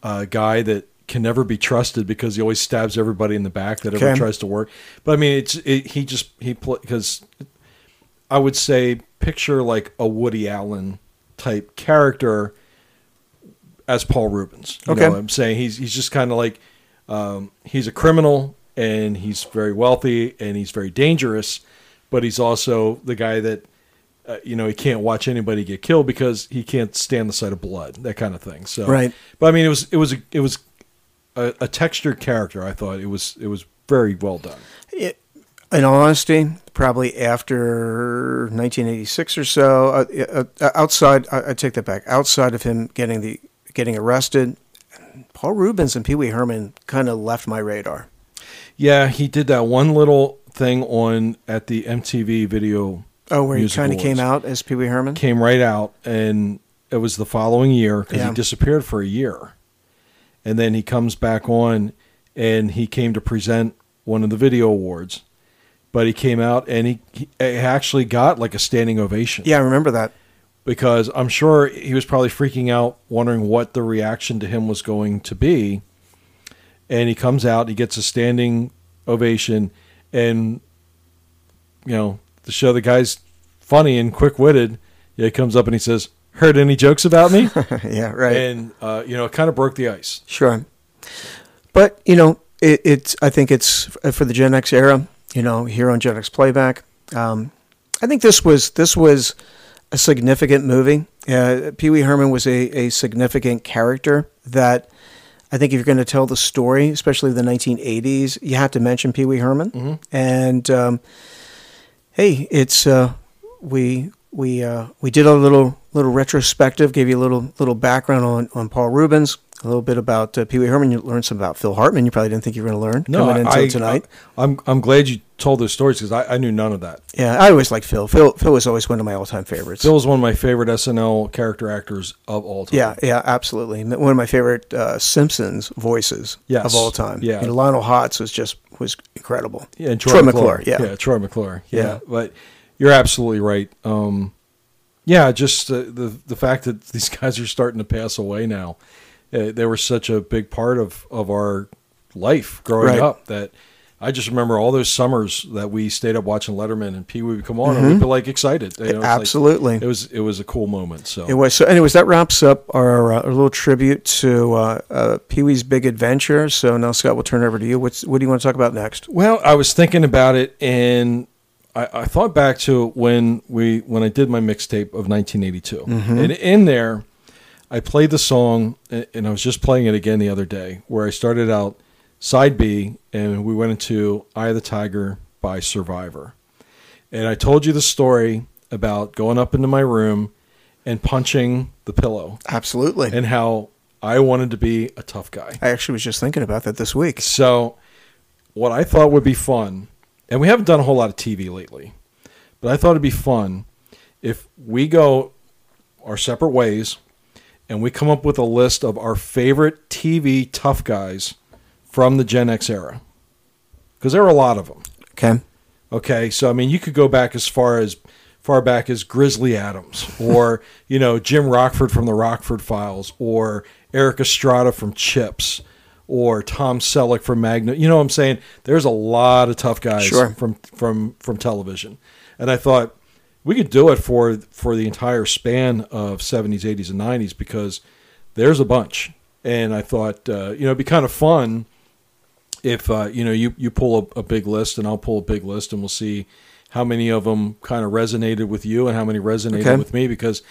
uh, guy that can never be trusted because he always stabs everybody in the back that ever tries to work. But I mean, it's it, he just he because I would say picture like a Woody Allen type character as Paul Reubens. You Okay. know what I'm saying he's he's just kind of like um, he's a criminal and he's very wealthy and he's very dangerous, but he's also the guy that uh, you know he can't watch anybody get killed because he can't stand the sight of blood, that kind of thing. So Right. but I mean, it was it was a, it was a, a textured character. I thought it was it was very well done. It, in all honesty, probably after 1986 or so, uh, uh, uh, outside, I, I take that back. Outside of him getting the getting arrested, Paul Reubens and Pee Wee Herman kind of left my radar. Yeah, he did that one little thing on at the MTV video. Oh, where he kind of came out as Pee Wee Herman. Came right out, and it was the following year because Yeah. he disappeared for a year, and then he comes back on, and he came to present one of the video awards, but he came out and he, he actually got like a standing ovation. Yeah, I remember that. because I'm sure he was probably freaking out, wondering what the reaction to him was going to be. And he comes out, he gets a standing ovation, and you know, to show the guy's funny and quick witted, yeah, he comes up and he says, "Heard any jokes about me?" yeah, right. And uh, you know, it kind of broke the ice. Sure. But, you know, it, it's, I think it's for the Gen X era, you know, here on Gen X Playback. Um, I think this was, this was a significant movie. Uh, Pee Wee Herman was a, a significant character that I think if you're going to tell the story, especially the 1980s, you have to mention Pee Wee Herman. And, um, hey, it's, uh, we, we, uh, we did a little, little retrospective, gave you a little, little background on, on Paul Reubens, a little bit about uh, Pee Wee Herman. You learned some about Phil Hartman. You probably didn't think you were going to learn No, coming into I, tonight. I, am I'm glad you told those stories because I, I knew none of that. yeah, I always liked Phil. Phil. Phil was always one of my all-time favorites. Phil is one of my favorite SNL character actors of all time. Yeah, yeah, absolutely. One of my favorite uh, Simpsons voices Yes. of all time. Yeah. know, Lionel Hutz was just was incredible. Yeah, and Troy Troy, McClure, McClure. yeah. yeah, Troy McClure. Yeah. Yeah. but you're absolutely right. Um, yeah, just uh, the the fact that these guys are starting to pass away now. Uh, they were such a big part of of our life growing Right. up that I just remember all those summers that we stayed up watching Letterman and Pee Wee would come on and we'd be like excited. You know, it's like- Mm-hmm. Absolutely. it was it was a cool moment. So It was so. Anyways, that wraps up our, uh, our little tribute to uh, uh, Pee Wee's Big Adventure. So now, Scott, we'll turn it over to you. What's what do you want to talk about next? Well, I was thinking about it, and I, I thought back to when we when I did my mixtape of 1982, mm-hmm. and in there, I played the song, and and I was just playing it again the other day, where I started out side B, and we went into "Eye of the Tiger" by Survivor, and I told you the story about going up into my room and punching the pillow, Absolutely. and how I wanted to be a tough guy. I actually was just thinking about that this week. So, what I thought would be fun, and we haven't done a whole lot of TV lately, but I thought it'd be fun if we go our separate ways and we come up with a list of our favorite TV tough guys from the Gen X era. Because there are a lot of them. Okay. Okay, so I mean, you could go back as far as far back as Grizzly Adams, or you know Jim Rockford from the Rockford Files, or Erik Estrada from CHiPs, or Tom Selleck from Magnum. You know what I'm saying? There's a lot of tough guys Sure. from from from television, and I thought we could do it for for the entire span of 70s, 80s, and 90s because there's a bunch, and I thought uh, you know it'd be kind of fun if uh, you know you you pull a, a big list and I'll pull a big list and we'll see how many of them kind of resonated with you and how many resonated Okay. with me because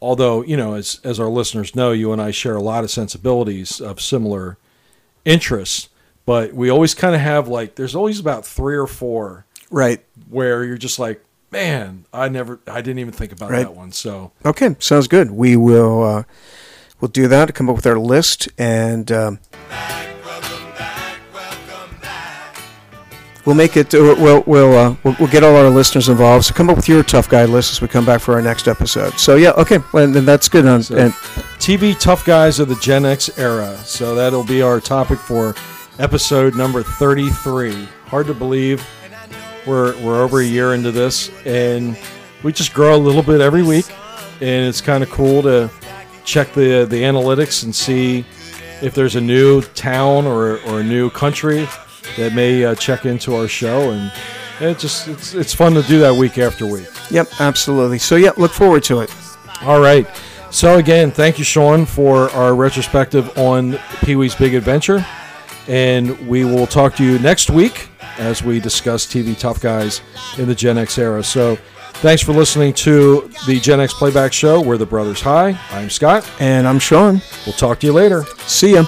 although you know as as our listeners know you and I share a lot of sensibilities of similar interests but we always kind of have like there's always about 3 or 4 Right. where you're just like man I never I didn't even think about Right. that one so Okay. Sounds good. We will. Uh, we'll do that. Come up with our list and. Um, We'll make it. We'll we'll, uh, we'll we'll get all our listeners involved. So come up with your tough guy list as we come back for our next episode. So yeah, okay, well, then that's good. On, So- and TV tough guys of the Gen X era. So that'll be our topic for episode number 33. Hard to believe we're we're over a year into this and we just grow a little bit every week and it's kind of cool to check the the analytics and see if there's a new town or, or a new country that may uh, check into our show and it just it's, it's fun to do that week after week. yep, absolutely. So yeah, look forward to it. All right. So again, thank you, Sean, for our retrospective on Pee Wee's Big Adventure, and we will talk to you next week as we discuss TV Tough Guys in the Gen X era. So, thanks for listening to the Gen X Playback Show. We're the Brothers High. I'm Scott. And I'm Sean. We'll talk to you later. See ya.